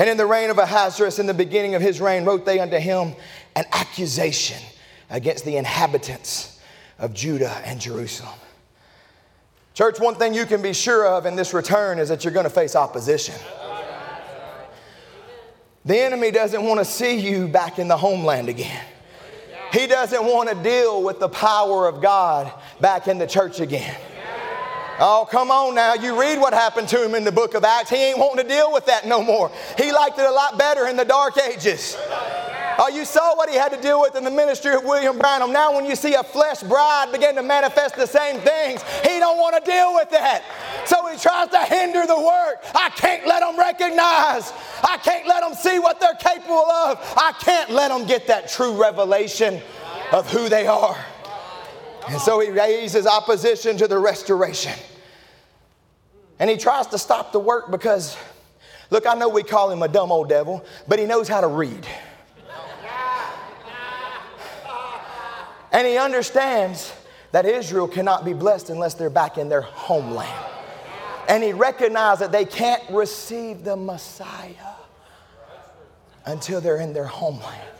And in the reign of Ahasuerus, in the beginning of his reign, wrote they unto him an accusation against the inhabitants of Judah and Jerusalem. Church, one thing you can be sure of in this return is that you're going to face opposition. The enemy doesn't want to see you back in the homeland again. He doesn't want to deal with the power of God back in the church again. Oh, come on now. You read what happened to him in the book of Acts. He ain't wanting to deal with that no more. He liked it a lot better in the dark ages. Oh, you saw what he had to deal with in the ministry of William Branham. Now, when you see a flesh bride begin to manifest the same things, he don't want to deal with that. So he tries to hinder the work. I can't let them recognize. I can't let them see what they're capable of. I can't let them get that true revelation of who they are. And so he raises opposition to the restoration. And he tries to stop the work because, look, I know we call him a dumb old devil, but he knows how to read. And he understands that Israel cannot be blessed unless they're back in their homeland. And he recognizes that they can't receive the Messiah until they're in their homeland.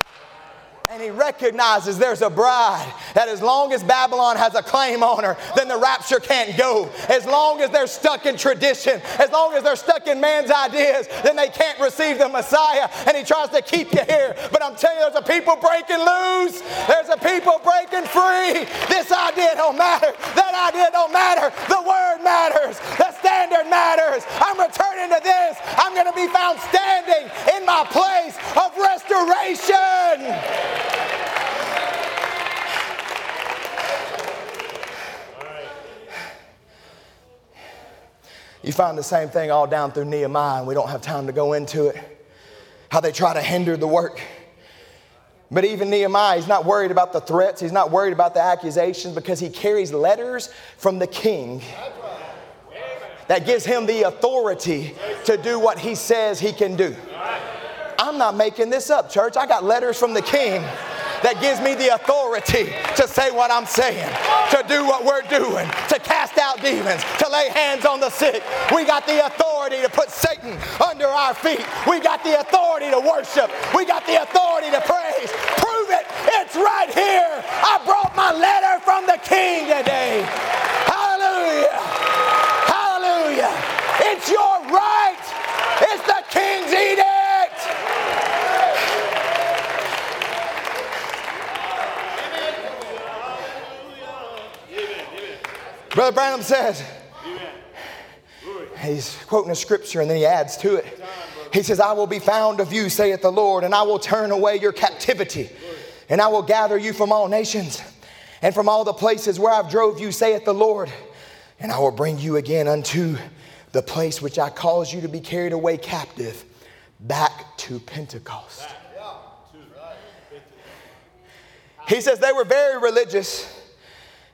And he recognizes there's a bride that as long as Babylon has a claim on her, then the rapture can't go. As long as they're stuck in tradition, as long as they're stuck in man's ideas, then they can't receive the Messiah. And he tries to keep you here. But I'm telling you, there's a people breaking loose. There's a people breaking free. This idea don't matter. That idea don't matter. The word matters. The standard matters. I'm returning to this. I'm going to be found standing in my place of restoration. You find the same thing all down through Nehemiah, and we don't have time to go into it. How they try to hinder the work. But even Nehemiah, he's not worried about the threats, he's not worried about the accusations because he carries letters from the king that gives him the authority to do what he says he can do. I'm not making this up, church. I got letters from the king that gives me the authority to say what I'm saying, to do what we're doing, to cast out demons, to lay hands on the sick. We got the authority to put Satan under our feet. We got the authority to worship. We got the authority to praise. Prove it. It's right here. I brought my letter from the king today. Hallelujah. Hallelujah. It's your right. It's the king's edict. Brother Branham says, he's quoting a scripture and then he adds to it. He says, I will be found of you, saith the Lord, and I will turn away your captivity, and I will gather you from all nations and from all the places where I've drove you, saith the Lord, and I will bring you again unto the place which I caused you to be carried away captive, back to Pentecost. He says they were very religious.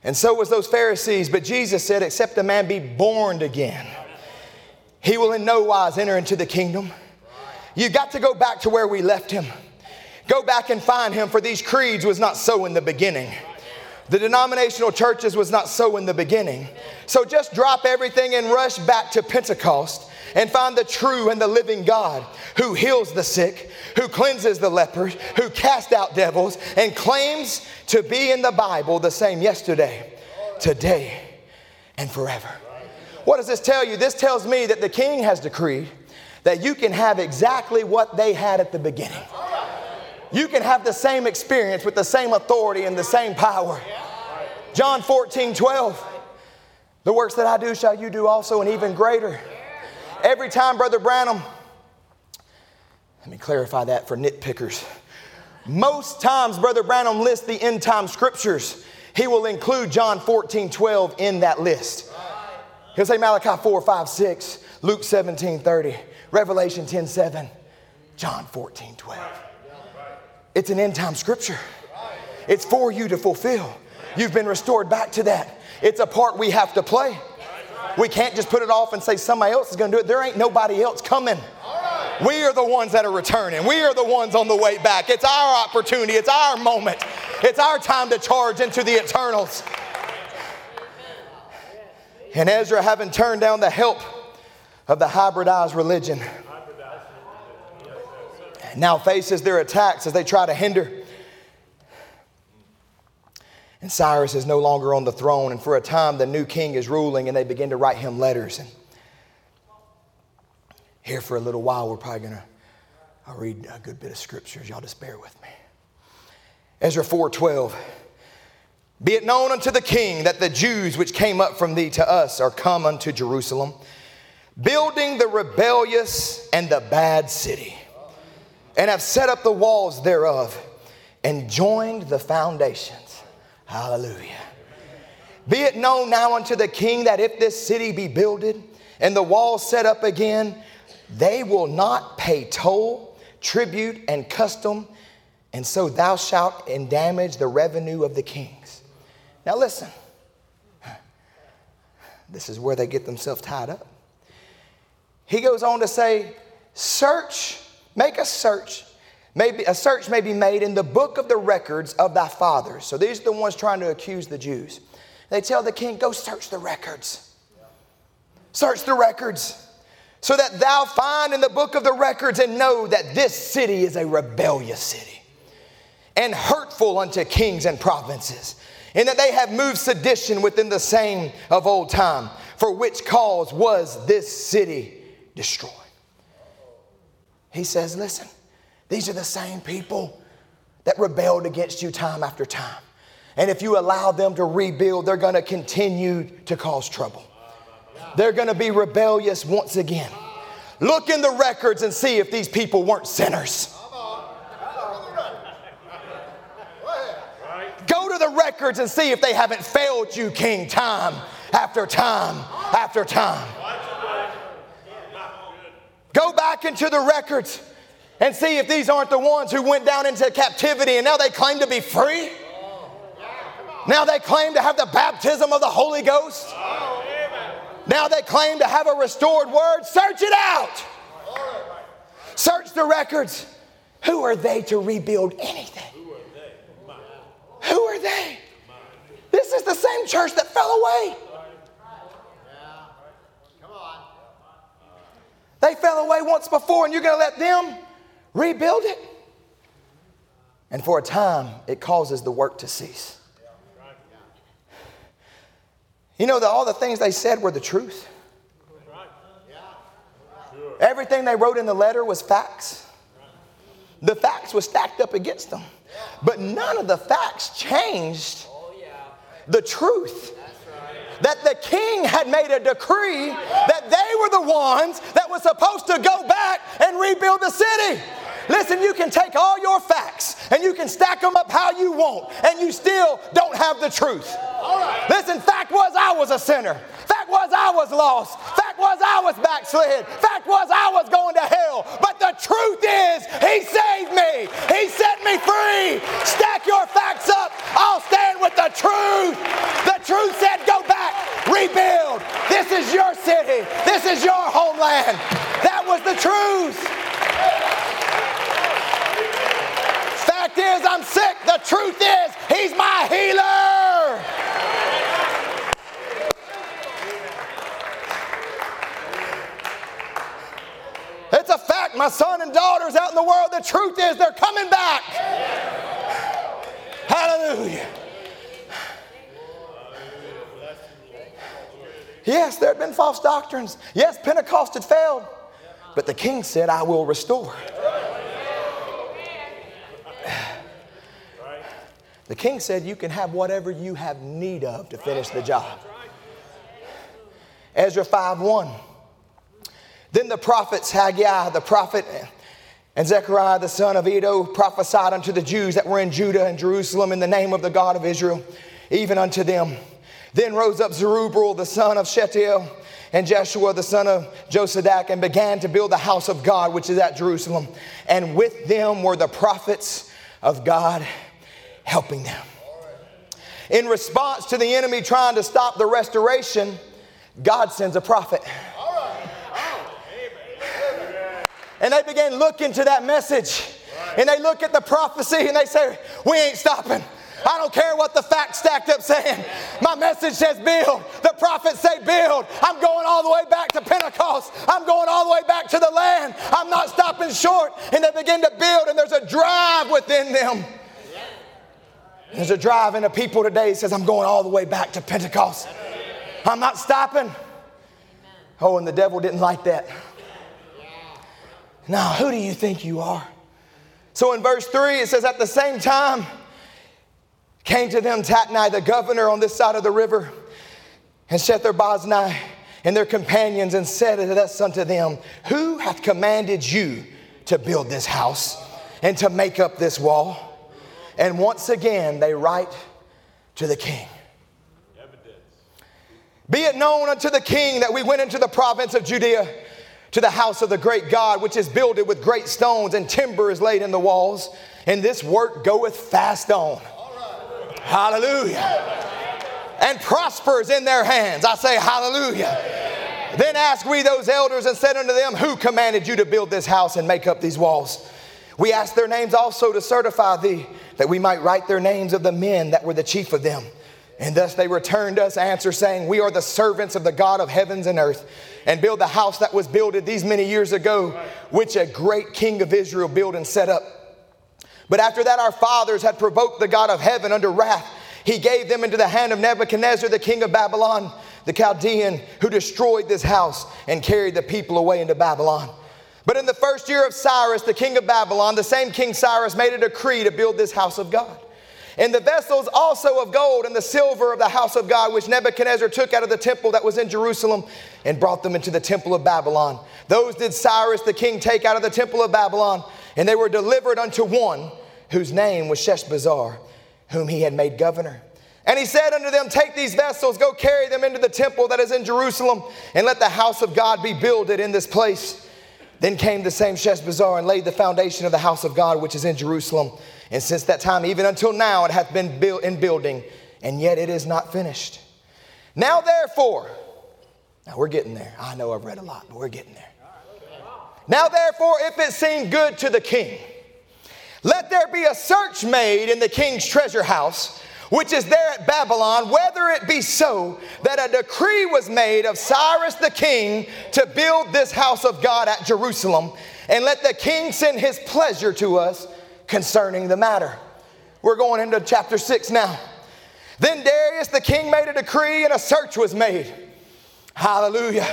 And so was those Pharisees. But Jesus said, Except a man be born again, he will in no wise enter into the kingdom. You got to go back to where we left him. Go back and find him, for these creeds was not so in the beginning. The denominational churches was not so in the beginning. So just drop everything and rush back to Pentecost and find the true and the living God who heals the sick, who cleanses the lepers, who casts out devils, and claims to be in the Bible the same yesterday, today, and forever. What does this tell you? This tells me that the king has decreed that you can have exactly what they had at the beginning. You can have the same experience with the same authority and the same power. John 14, 12. The works that I do shall you do also, and even greater. Every time, Brother Branham, let me clarify that for nitpickers. Most times, Brother Branham lists the end time scriptures. He will include John 14, 12 in that list. He'll say Malachi 4, 5, 6, Luke 17, 30, Revelation 10, 7, John 14, 12. It's an end time scripture. It's for you to fulfill. You've been restored back to that. It's a part we have to play. We can't just put it off and say somebody else is going to do it. There ain't nobody else coming. We are the ones that are returning. We are the ones on the way back. It's our opportunity. It's our moment. It's our time to charge into the eternals. And Ezra, having turned down the help of the hybridized religion, now faces their attacks as they try to hinder and Cyrus is no longer on the throne, and for a time the new king is ruling, and they begin to write him letters. And here for a little while, we're probably going to I'll read a good bit of scriptures. Y'all just bear with me. Ezra 4:12. Be it known unto the king that the Jews which came up from thee to us are come unto Jerusalem, building the rebellious and the bad city, and have set up the walls thereof, and joined the foundations Hallelujah. Be it known now unto the king that if this city be builded and the walls set up again, they will not pay toll, tribute, and custom, and so thou shalt endamage the revenue of the kings. Now listen, this is where they get themselves tied up. He goes on to say, Search, make a search Maybe a search may be made in the book of the records of thy fathers. So these are the ones trying to accuse the Jews. They tell the king, Go search the records. Search the records so that thou find in the book of the records and know that this city is a rebellious city and hurtful unto kings and provinces, and that they have moved sedition within the same of old time, for which cause was this city destroyed. He says, Listen, these are the same people that rebelled against you time after time. And if you allow them to rebuild, they're going to continue to cause trouble. They're going to be rebellious once again. Look in the records and see if these people weren't sinners. Go to the records and see if they haven't failed you, King, time after time after time. Go back into the records and see if these aren't the ones who went down into captivity and now they claim to be free. Now they claim to have the baptism of the Holy Ghost. Now they claim to have a restored word. Search it out. Search the records. Who are they to rebuild anything? Who are they? This is the same church that fell away. They fell away once before, and you're going to let them rebuild it. And for a time, it causes the work to cease. You know that all the things they said were the truth. Everything they wrote in the letter was facts. The facts were stacked up against them. But none of the facts changed the truth. That the king had made a decree that they were the ones that were supposed to go back and rebuild the city. Listen, you can take all your facts and you can stack them up how you want, and you still don't have the truth. Listen, fact was I was a sinner. Fact was I was lost. Fact was I was backslid. Fact was I was going to hell. But the truth is, He saved me. He set me free. Stack your facts up. I'll stand with the truth. The truth said, go back, rebuild. This is your city. This is your homeland. That was the truth. Is, I'm sick. The truth is, He's my healer. It's a fact, My son and daughters out in the world, the truth is they're coming back. Hallelujah. Yes, there had been false doctrines. Yes, Pentecost had failed. But the king said, I will restore. The king said, You can have whatever you have need of to finish the job. Ezra 5 1. Then the prophets, Haggai the prophet, and Zechariah the son of Iddo prophesied unto the Jews that were in Judah and Jerusalem in the name of the God of Israel, even unto them. Then rose up Zerubbabel the son of Shealtiel and Jeshua the son of Jozadak and began to build the house of God, which is at Jerusalem. And with them were the prophets of God helping them. In response to the enemy trying to stop the restoration, God sends a prophet. And they begin looking to that message. And they look at the prophecy and they say, We ain't stopping. I don't care what the facts stacked up saying. My message says build. The prophets say build. I'm going all the way back to Pentecost. I'm going all the way back to the land. I'm not stopping short. And they begin to build, and there's a drive within them. There's a drive in people today that says, I'm going all the way back to Pentecost. I'm not stopping. Oh, and the devil didn't like that. Now, who do you think you are? So in verse 3, it says, At the same time, came to them Tatnai, the governor on this side of the river, and Shethar and their companions, and said unto them, Who hath commanded you to build this house and to make up this wall? And once again they write to the king. Be it known unto the king that we went into the province of Judea to the house of the great God, which is builded with great stones, and timber is laid in the walls, and this work goeth fast on. Hallelujah. And prospers in their hands. I say, Hallelujah. Then asked we those elders and said unto them, Who commanded you to build this house and make up these walls? We asked their names also to certify thee, that we might write their names of the men that were the chief of them. And thus they returned us answer, saying, We are the servants of the God of heavens and earth, and build the house that was builded these many years ago, which a great king of Israel built and set up. But after that, our fathers had provoked the God of heaven under wrath. He gave them into the hand of Nebuchadnezzar, the king of Babylon, the Chaldean, who destroyed this house and carried the people away into Babylon. But in the first year of Cyrus, the king of Babylon, the same king Cyrus made a decree to build this house of God. And the vessels also of gold and the silver of the house of God, which Nebuchadnezzar took out of the temple that was in Jerusalem and brought them into the temple of Babylon. Those did Cyrus the king take out of the temple of Babylon and they were delivered unto one whose name was Sheshbazzar, whom he had made governor. And he said unto them, Take these vessels, go carry them into the temple that is in Jerusalem, and let the house of God be builded in this place. Then came the same Sheshbazzar and laid the foundation of the house of God which is in Jerusalem. And since that time, even until now, it hath been built in building, and yet it is not finished. Now, therefore, now we're getting there. I know I've read a lot, but we're getting there. Now, therefore, if it seem good to the king, let there be a search made in the king's treasure house, which is there at Babylon, whether it be so that a decree was made of Cyrus the king to build this house of God at Jerusalem, and let the king send his pleasure to us concerning the matter. We're going into chapter 6 now. Then Darius the king made a decree, and a search was made. Hallelujah.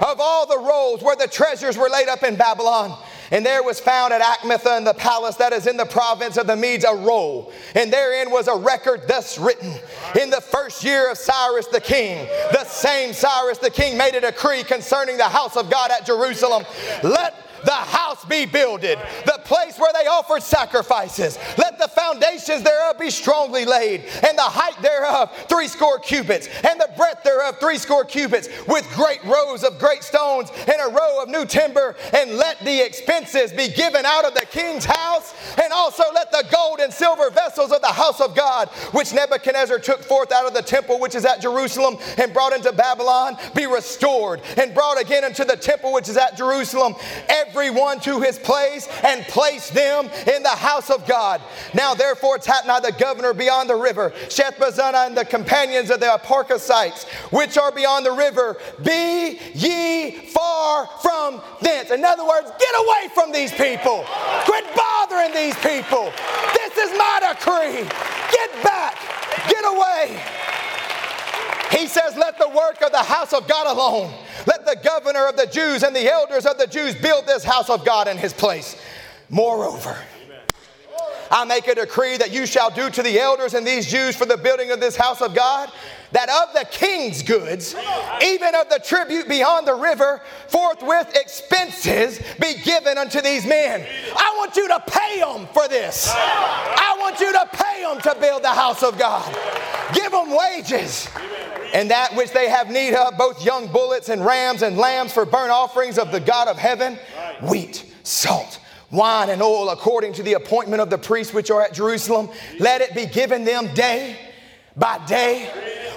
Of all the rolls where the treasures were laid up in Babylon. And there was found at Achmetha in the palace that is in the province of the Medes a roll. And therein was a record thus written In the first year of Cyrus the king, the same Cyrus the king made a decree concerning the house of God at Jerusalem. Let the house be builded, the place where they offered sacrifices. Let the foundations thereof be strongly laid, and the height thereof three score cubits, and the breadth thereof three score cubits, with great rows of great stones and a row of new timber. And let the expenses be given out of the king's house, and also let the gold and silver vessels of the house of God, which Nebuchadnezzar took forth out of the temple which is at Jerusalem and brought into Babylon, be restored and brought again into the temple which is at Jerusalem, every one to his place, and place them in the house of God. Now therefore Tatnai the governor beyond the river, Shetharboznai and the companions of the Apharsachites, which are beyond the river, be ye far from thence. In other words, get away from these people. Quit bothering these people. This is my decree. Get back. Get away. He says, Let the work of the house of God alone. Let the governor of the Jews and the elders of the Jews build this house of God in his place. Moreover, I make a decree that you shall do to the elders and these Jews for the building of this house of God that of the king's goods, even of the tribute beyond the river, forthwith expenses be given unto these men. I want you to pay them for this. I want you to pay them to build the house of God. Give them wages. And that which they have need of, both young bullets and rams and lambs for burnt offerings of the God of heaven, wheat, salt, wine, and oil, according to the appointment of the priests which are at Jerusalem. Let it be given them day by day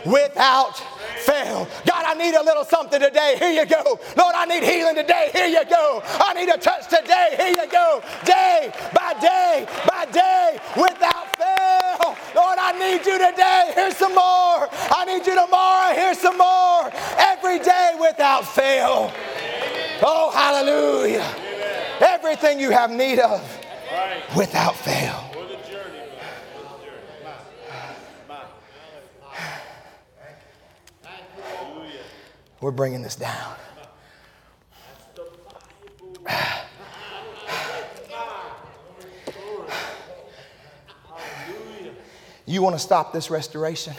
without fail. God, I need a little something today. Here you go. Lord, I need healing today. Here you go. I need a touch today. Here you go. Day by day by day without fail. Lord, I need you today. Here's some more. I need you tomorrow. Here's some more. Every day without fail. Oh, hallelujah. Everything you have need of without fail. We're bringing this down. You want to stop this restoration?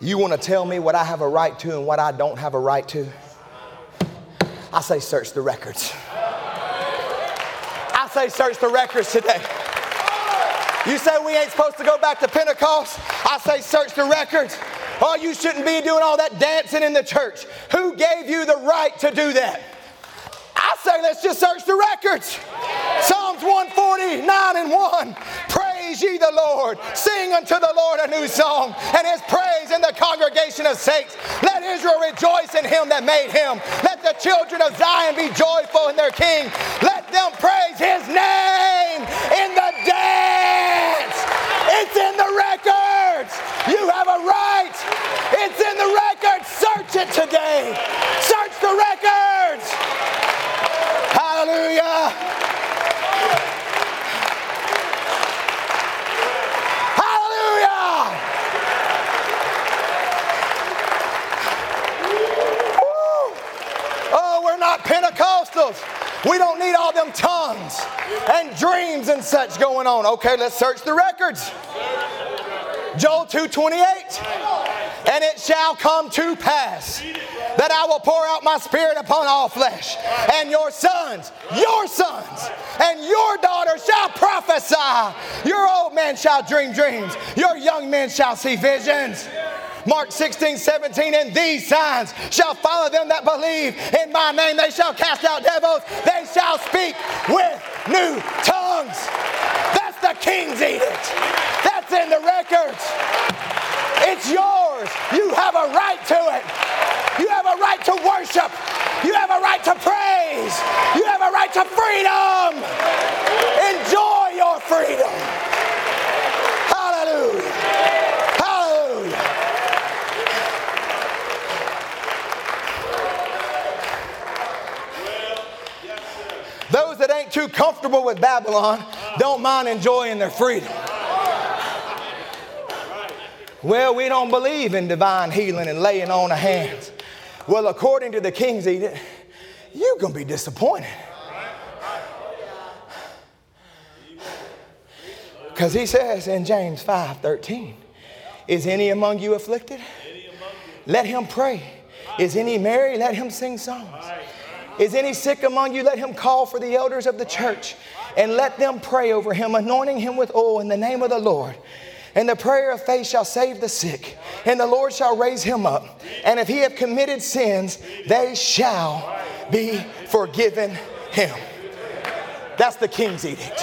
You want to tell me what I have a right to and what I don't have a right to? I say, search the records. I say, search the records today. You say we ain't supposed to go back to Pentecost? I say, search the records. Oh, you shouldn't be doing all that dancing in the church. Who gave you the right to do that? I say let's just search the records. Psalms 149 and 1. Praise ye the Lord. Sing unto the Lord a new song, and his praise in the congregation of saints. Let Israel rejoice in him that made him. Let the children of Zion be joyful in their king. Let them praise his name in the dance. It's in the records. You have a right. It's in the records. Search it today. Search the records. Hallelujah. Hallelujah. Oh, we're not Pentecostals. We don't need all them tongues and dreams and such going on. Okay, let's search the records. Joel 2:28. And it shall come to pass that I will pour out my spirit upon all flesh, and your sons, your sons, and your daughters shall prophesy. Your old men shall dream dreams, your young men shall see visions. Mark 16, 17, and these signs shall follow them that believe in my name. They shall cast out devils, they shall speak with new tongues. That's the king's edict. In the records. It's yours. You have a right to it. You have a right to worship. You have a right to praise. You have a right to freedom. Enjoy your freedom. Hallelujah. Hallelujah. Those that ain't too comfortable with Babylon don't mind enjoying their freedom. Well, we don't believe in divine healing and laying on of hands. Well, according to the king's edict, you're going to be disappointed. Because he says in James 5 13, Is any among you afflicted? Let him pray. Is any merry? Let him sing songs. Is any sick among you? Let him call for the elders of the church and let them pray over him, anointing him with oil in the name of the Lord. And the prayer of faith shall save the sick, and the Lord shall raise him up. And if he have committed sins, they shall be forgiven him. That's the king's edict.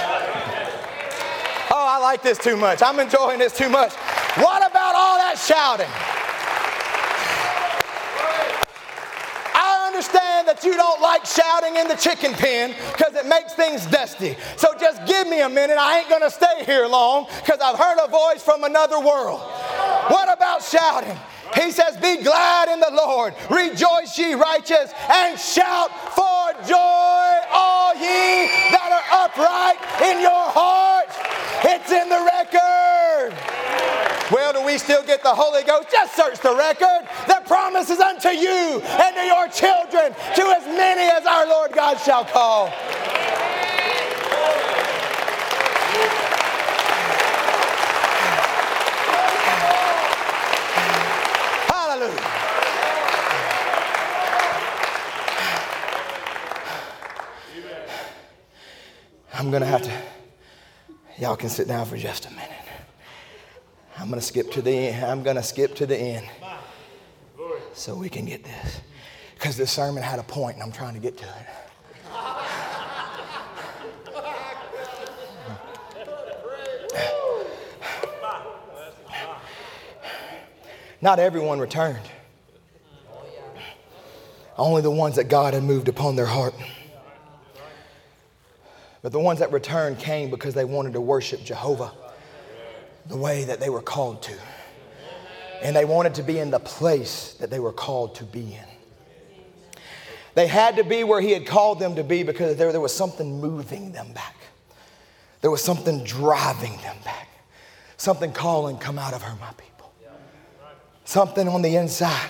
Oh, I like this too much. I'm enjoying this too much. What about all that shouting? I understand that you don't like shouting in the chicken pen because it makes things dusty. So just give me a minute. I ain't going to stay here long because I've heard a voice from another world. What about shouting? He says, Be glad in the Lord, rejoice ye righteous, and shout for joy, all ye that are upright in your heart. It's in the record. Well, do we still get the Holy Ghost? Just search the record. The promise is unto you and to your children, to as many as our Lord God shall call. I'm going to have to, y'all can sit down for just a. I'm going to skip to the end. I'm going to skip to the end so we can get this. Because this sermon had a point and I'm trying to get to it. Not everyone returned. Only the ones that God had moved upon their heart. But the ones that returned came because they wanted to worship Jehovah the way that they were called to. And they wanted to be in the place that they were called to be in. They had to be where He had called them to be because there, there was something moving them back. There was something driving them back. Something calling, Come out of her, my people. Something on the inside,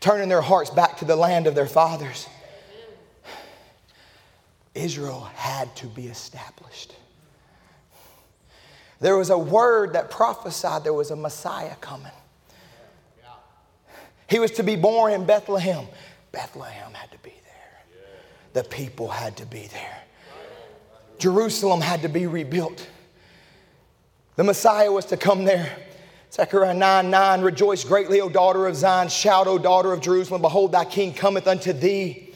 turning their hearts back to the land of their fathers. Israel had to be established. There was a word that prophesied there was a Messiah coming. He was to be born in Bethlehem. Bethlehem had to be there, the people had to be there. Jerusalem had to be rebuilt. The Messiah was to come there. Zechariah 9 9, rejoice greatly, O daughter of Zion. Shout, O daughter of Jerusalem. Behold, thy king cometh unto thee.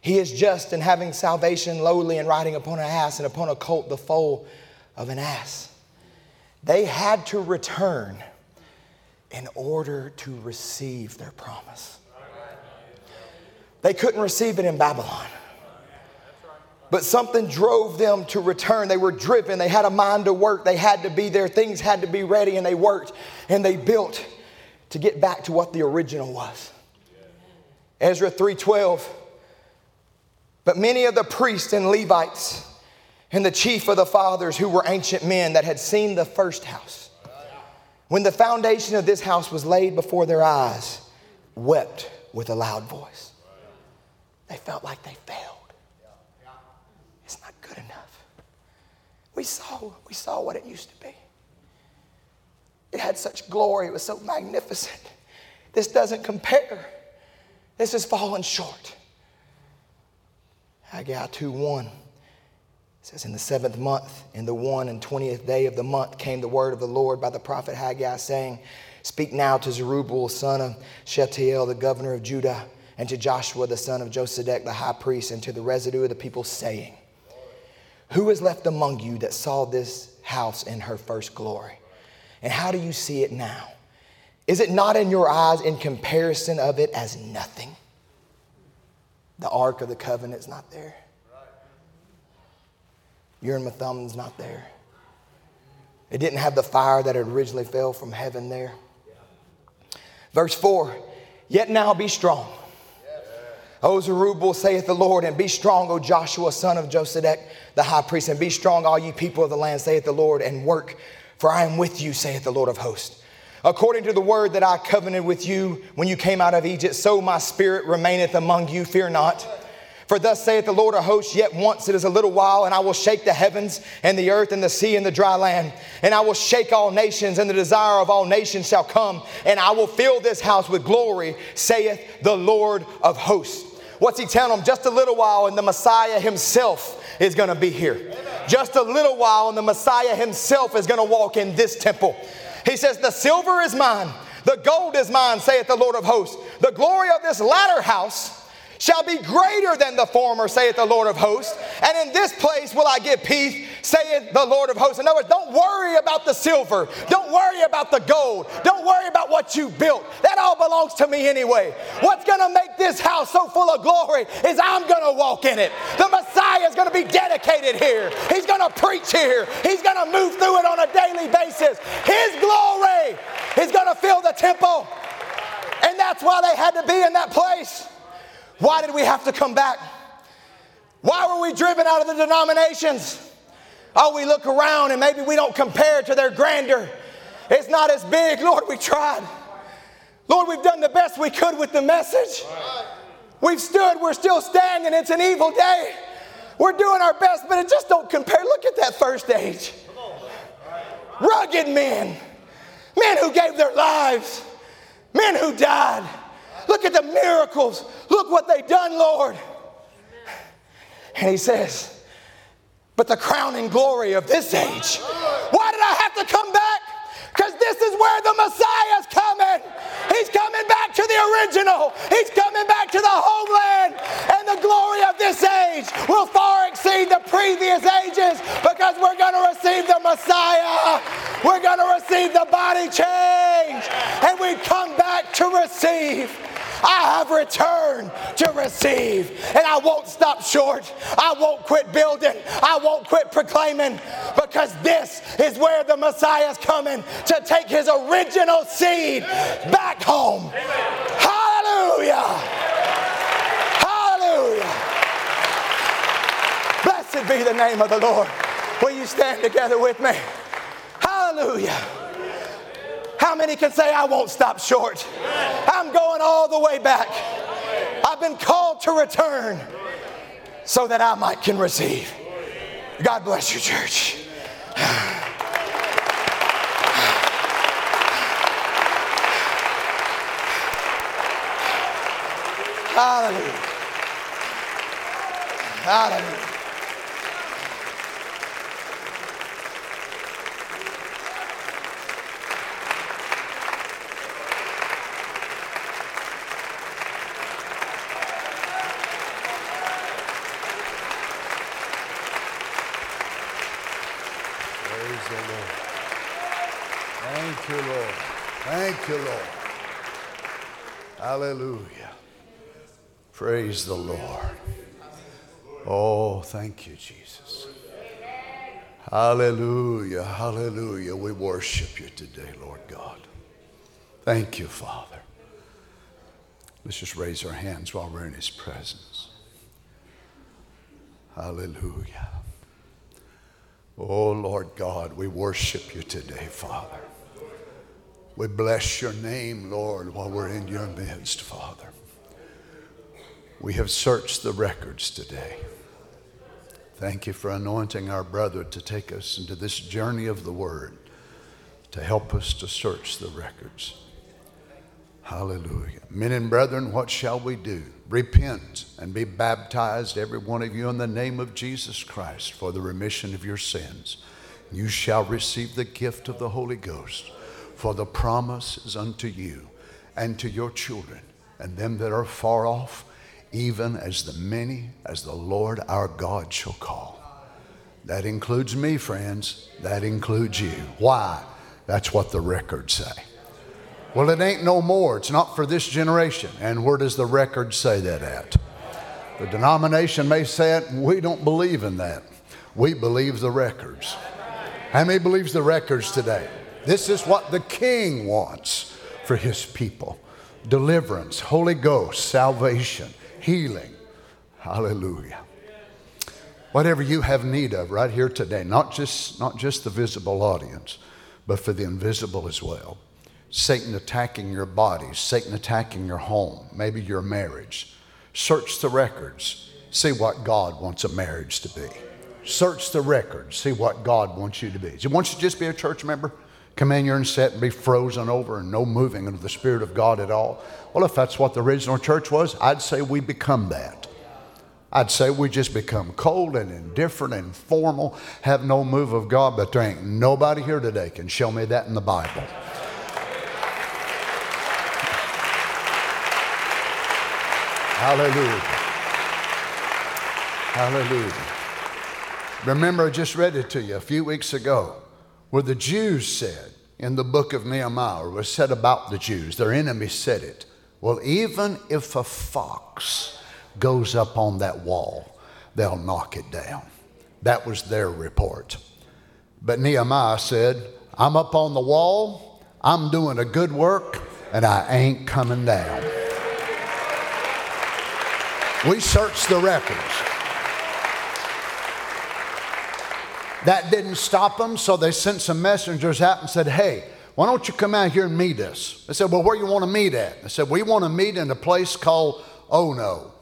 He is just and having salvation, lowly, and riding upon an ass, and upon a colt, the foal of an ass. They had to return in order to receive their promise. They couldn't receive it in Babylon. But something drove them to return. They were driven. They had a mind to work. They had to be there. Things had to be ready, and they worked and they built to get back to what the original was. Ezra 3:12. But many of the priests and Levites and the chief of the fathers who were ancient men that had seen the first house. When the foundation of this house was laid before their eyes, wept with a loud voice. They felt like they failed. It's not good enough. We saw, we saw what it used to be. It had such glory, it was so magnificent. This doesn't compare. This has fallen short. Haggai 2 1. It says, In the seventh month, in the one and twentieth day of the month, came the word of the Lord by the prophet Haggai, saying, Speak now to Zerubbabel, son of Shealtiel, the governor of Judah, and to Joshua, the son of Josedech, the high priest, and to the residue of the people, saying, Who is left among you that saw this house in her first glory? And how do you see it now? Is it not in your eyes in comparison of it as nothing? The ark of the covenant is not there. Urim and Thummim's not there. It didn't have the fire that had originally fell from heaven there. Verse 4 Yet now be strong. O Zerubbabel, saith the Lord, and be strong, O Joshua, son of Josedech, the high priest, and be strong, all ye people of the land, saith the Lord, and work, for I am with you, saith the Lord of hosts. According to the word that I covenanted with you when you came out of Egypt, so my spirit remaineth among you, fear not. For thus saith the Lord of hosts, yet once it is a little while, and I will shake the heavens and the earth and the sea and the dry land. And I will shake all nations, and the desire of all nations shall come, and I will fill this house with glory, saith the Lord of hosts. What's he telling them? Just a little while, and the Messiah himself is going to be here. Just a little while, and the Messiah himself is going to walk in this temple. He says, The silver is mine, the gold is mine, saith the Lord of hosts. The glory of this latter house shall be greater than the former, saith the Lord of hosts. And in this place will I give peace, saith the Lord of hosts. In other words, don't worry about the silver. Don't worry about the gold. Don't worry about what you built. That all belongs to me anyway. What's going to make this house so full of glory is I'm going to walk in it. The Messiah is going to be dedicated here. He's going to preach here. He's going to move through it on a daily basis. His glory is going to fill the temple. And that's why they had to be in that place. Why did we have to come back? Why were we driven out of the denominations? Oh, we look around and maybe we don't compare to their grandeur. It's not as big. [laughs] Lord, we tried. Lord, we've done the best we could with the message. We've stood, we're still standing. It's an evil day. We're doing our best, but it just don't compare. Look at that first age. Rugged men, men who gave their lives, men who died. Look at the miracles. Look what they've done, Lord. And he says, but the crowning glory of this age. Why did I have to come back? Because this is where the Messiah's coming. He's coming back to the original. He's coming back to the homeland. And the glory of this age will far exceed the previous ages because we're going to receive the Messiah. We're going to receive the body change. And we come back to receive. I have returned to receive. And I won't stop short. I won't quit building. I won't quit proclaiming because this is where the Messiah is coming to take his original seed back home. Hallelujah. Hallelujah. Blessed be the name of the Lord. Will you stand together with me? Hallelujah. How many can say, I won't stop short? I'm going all the way back. I've been called to return so that I might can receive. God bless you, church. [sighs] Hallelujah. Hallelujah. Thank you, Lord. Hallelujah. Praise the Lord. Oh, thank you, Jesus. Hallelujah. Hallelujah. We worship you today, Lord God. Thank you, Father. Let's just raise our hands while we're in His presence. Hallelujah. Oh, Lord God, we worship you today, Father. We bless your name, Lord, while we're in your midst, Father. We have searched the records today. Thank you for anointing our brother to take us into this journey of the Word, to help us to search the records. Hallelujah. Men and brethren, what shall we do? Repent and be baptized, every one of you, in the name of Jesus Christ for the remission of your sins. You shall receive the gift of the Holy Ghost. For the promise is unto you and to your children and them that are far off, even as the many as the Lord our God shall call. That includes me, friends. That includes you. Why? That's what the records say. Well, it ain't no more. It's not for this generation. And where does the record say that at? The denomination may say it, we don't believe in that. We believe the records. How many believes the records today? This is what the King wants for his people deliverance, Holy Ghost, salvation, healing. Hallelujah. Whatever you have need of right here today, not just, not just the visible audience, but for the invisible as well. Satan attacking your body, Satan attacking your home, maybe your marriage. Search the records, see what God wants a marriage to be. Search the records, see what God wants you to be. He want you to just be a church member? Come in here and sit and be frozen over and no moving of the Spirit of God at all. Well, if that's what the original church was, I'd say we become that. I'd say we just become cold and indifferent and formal, have no move of God, but there ain't nobody here today can show me that in the Bible. Hallelujah. Hallelujah. Remember, I just read it to you a few weeks ago where the Jews said in the book of Nehemiah, was said about the Jews, their enemies said it. Well, even if a fox goes up on that wall, they'll knock it down. That was their report. But Nehemiah said, I'm up on the wall, I'm doing a good work, and I ain't coming down. We searched the records. That didn't stop them, so they sent some messengers out and said, Hey, why don't you come out here and meet us? They said, Well, where you want to meet at? They said, We want to meet in a place called Ono.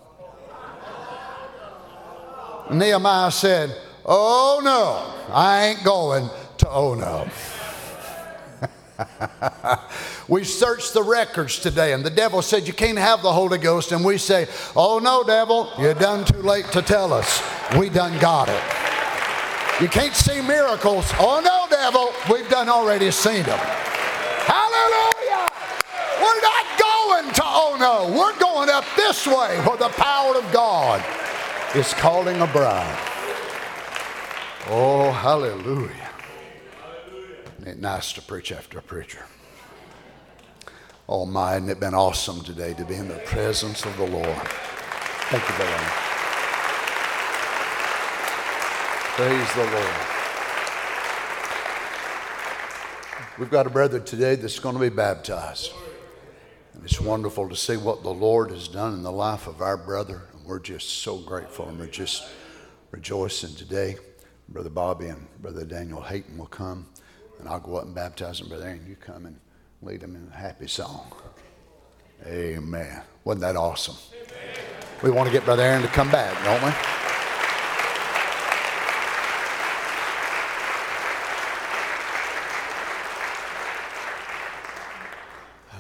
Nehemiah said, Oh no, I ain't going to Ono. [laughs] we searched the records today, and the devil said, You can't have the Holy Ghost. And we say, Oh no, devil, you're done too late to tell us. We done got it. You can't see miracles. Oh no, devil, we've done already seen them. Hallelujah! We're not going to oh no, we're going up this way where the power of God is calling a bride. Oh, hallelujah. Isn't it nice to preach after a preacher? Oh my, hasn't it been awesome today to be in the presence of the Lord? Thank you, brother. Praise the Lord. We've got a brother today that's going to be baptized. And it's wonderful to see what the Lord has done in the life of our brother. And we're just so grateful and we're just rejoicing today. Brother Bobby and Brother Daniel Hayton will come, and I'll go up and baptize them. Brother Aaron, you come and lead them in a happy song. Amen. Wasn't that awesome? We want to get Brother Aaron to come back, don't we?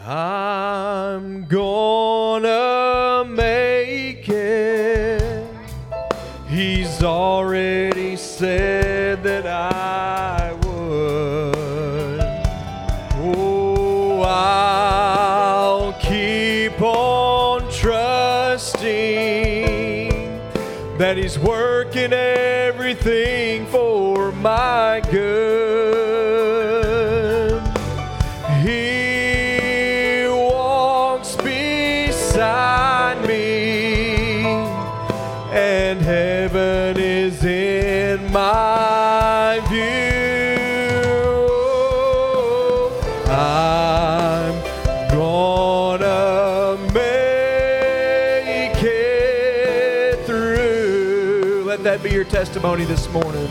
I'm gonna make it. He's already testimony this morning.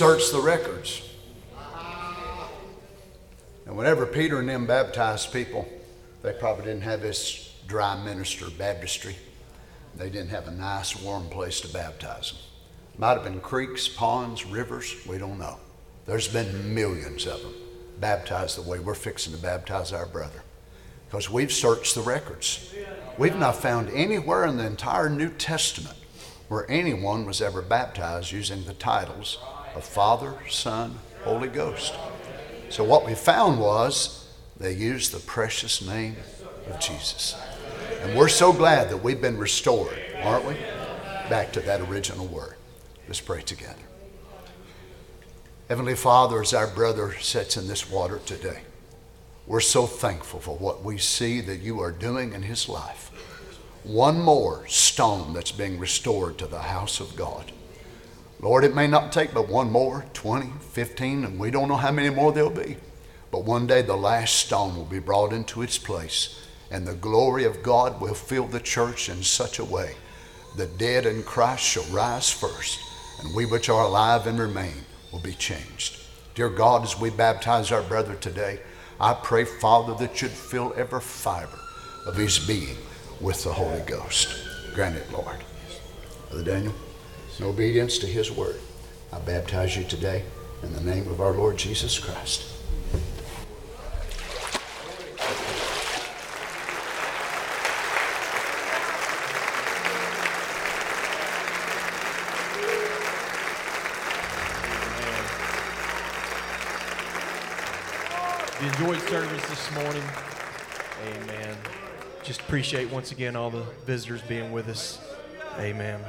Searched the records. And whenever Peter and them baptized people, they probably didn't have this dry minister baptistry. They didn't have a nice, warm place to baptize them. Might have been creeks, ponds, rivers, we don't know. There's been millions of them baptized the way we're fixing to baptize our brother. Because we've searched the records. We've not found anywhere in the entire New Testament where anyone was ever baptized using the titles of Father, Son, Holy Ghost. So what we found was they used the precious name of Jesus. And we're so glad that we've been restored, aren't we? Back to that original word. Let's pray together. Heavenly Father, as our brother sits in this water today, we're so thankful for what we see that you are doing in his life. One more stone that's being restored to the house of God. Lord, it may not take but one more, 20, 15, and we don't know how many more there'll be. But one day the last stone will be brought into its place, and the glory of God will fill the church in such a way the dead in Christ shall rise first, and we which are alive and remain will be changed. Dear God, as we baptize our brother today, I pray, Father, that you'd fill every fiber of his being with the Holy Ghost. Grant it, Lord. Brother Daniel, in obedience to his word, I baptize you today in the name of our Lord Jesus Christ. You enjoyed service this morning, amen. Just appreciate once again all the visitors being with us. Amen.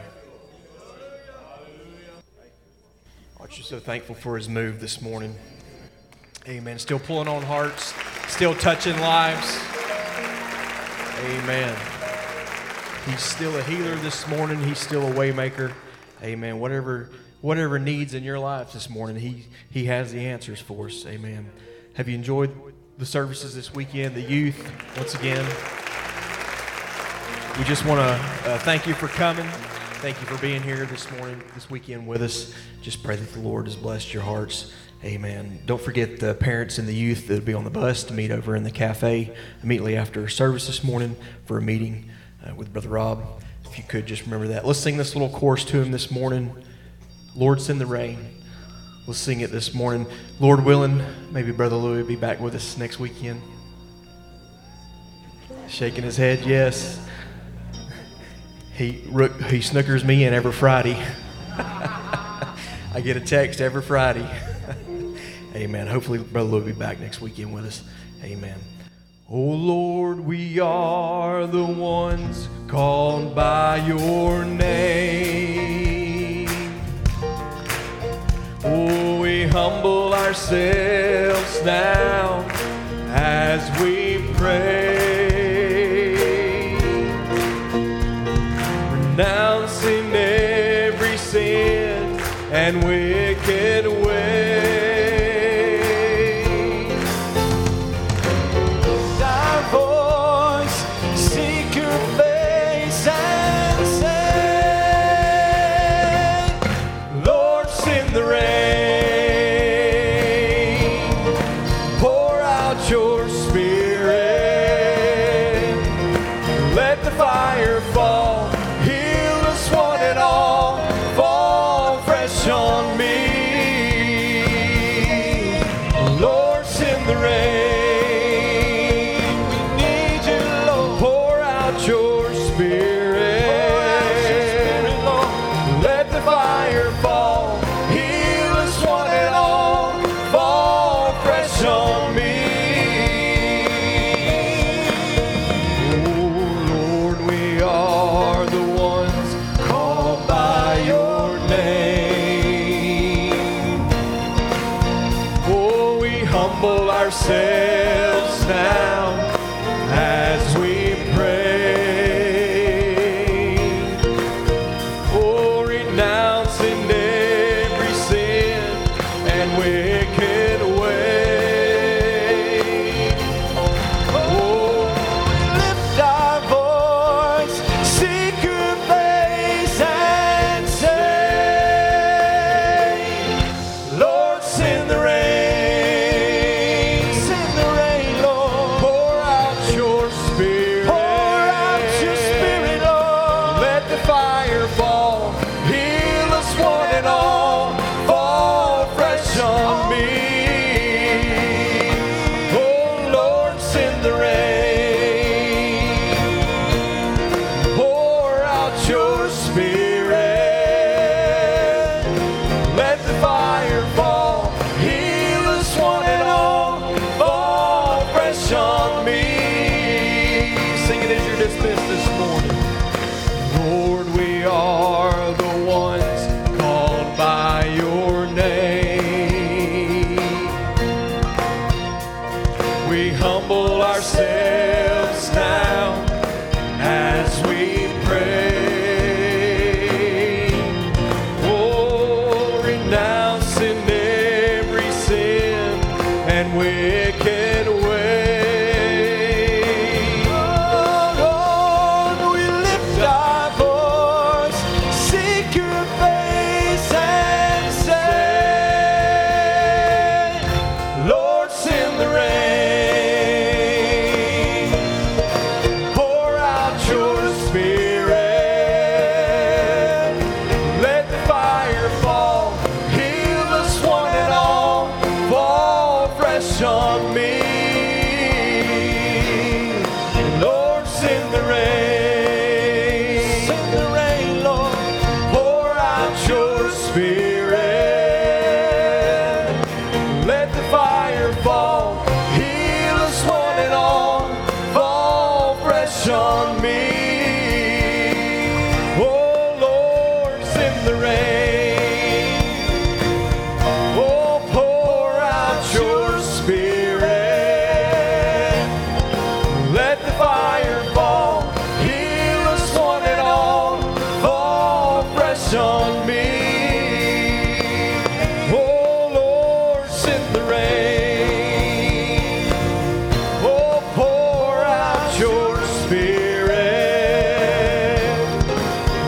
Aren't so thankful for his move this morning? Amen. Still pulling on hearts, still touching lives. Amen. He's still a healer this morning. He's still a waymaker. Amen. Whatever whatever needs in your life this morning, he he has the answers for us. Amen. Have you enjoyed the services this weekend? The youth, once again. We just want to uh, thank you for coming. Thank you for being here this morning, this weekend with us. Just pray that the Lord has blessed your hearts. Amen. Don't forget the parents and the youth that will be on the bus to meet over in the cafe immediately after service this morning for a meeting uh, with Brother Rob. If you could just remember that. Let's sing this little chorus to him this morning. Lord, send the rain. Let's sing it this morning. Lord willing, maybe Brother Louis will be back with us next weekend. Shaking his head, yes. He, he snookers me in every Friday. [laughs] I get a text every Friday. [laughs] Amen. Hopefully, Brother Louis will be back next weekend with us. Amen. Oh Lord, we are the ones called by your name. Oh, we humble ourselves now as we pray, renouncing every sin and wicked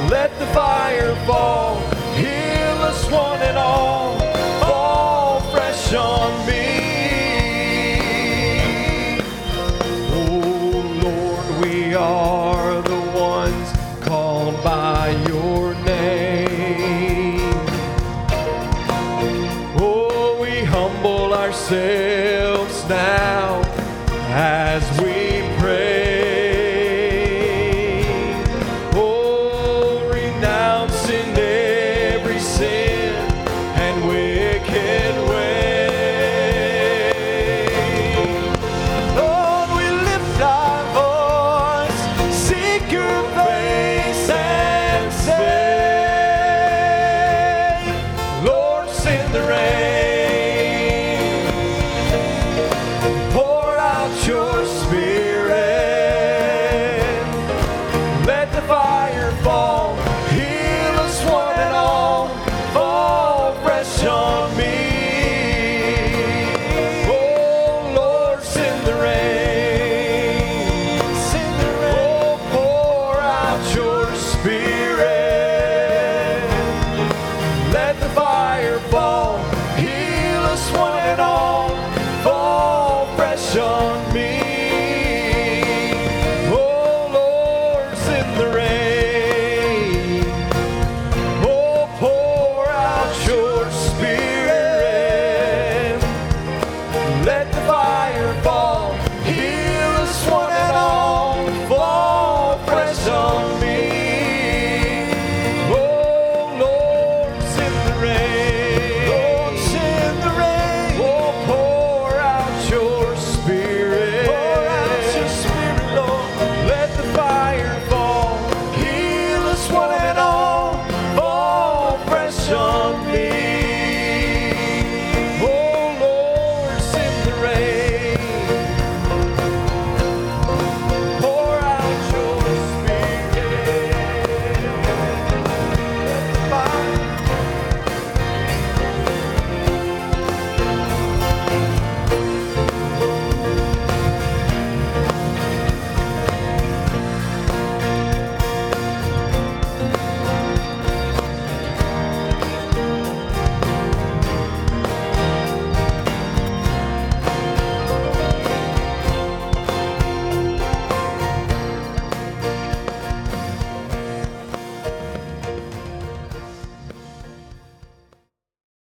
Let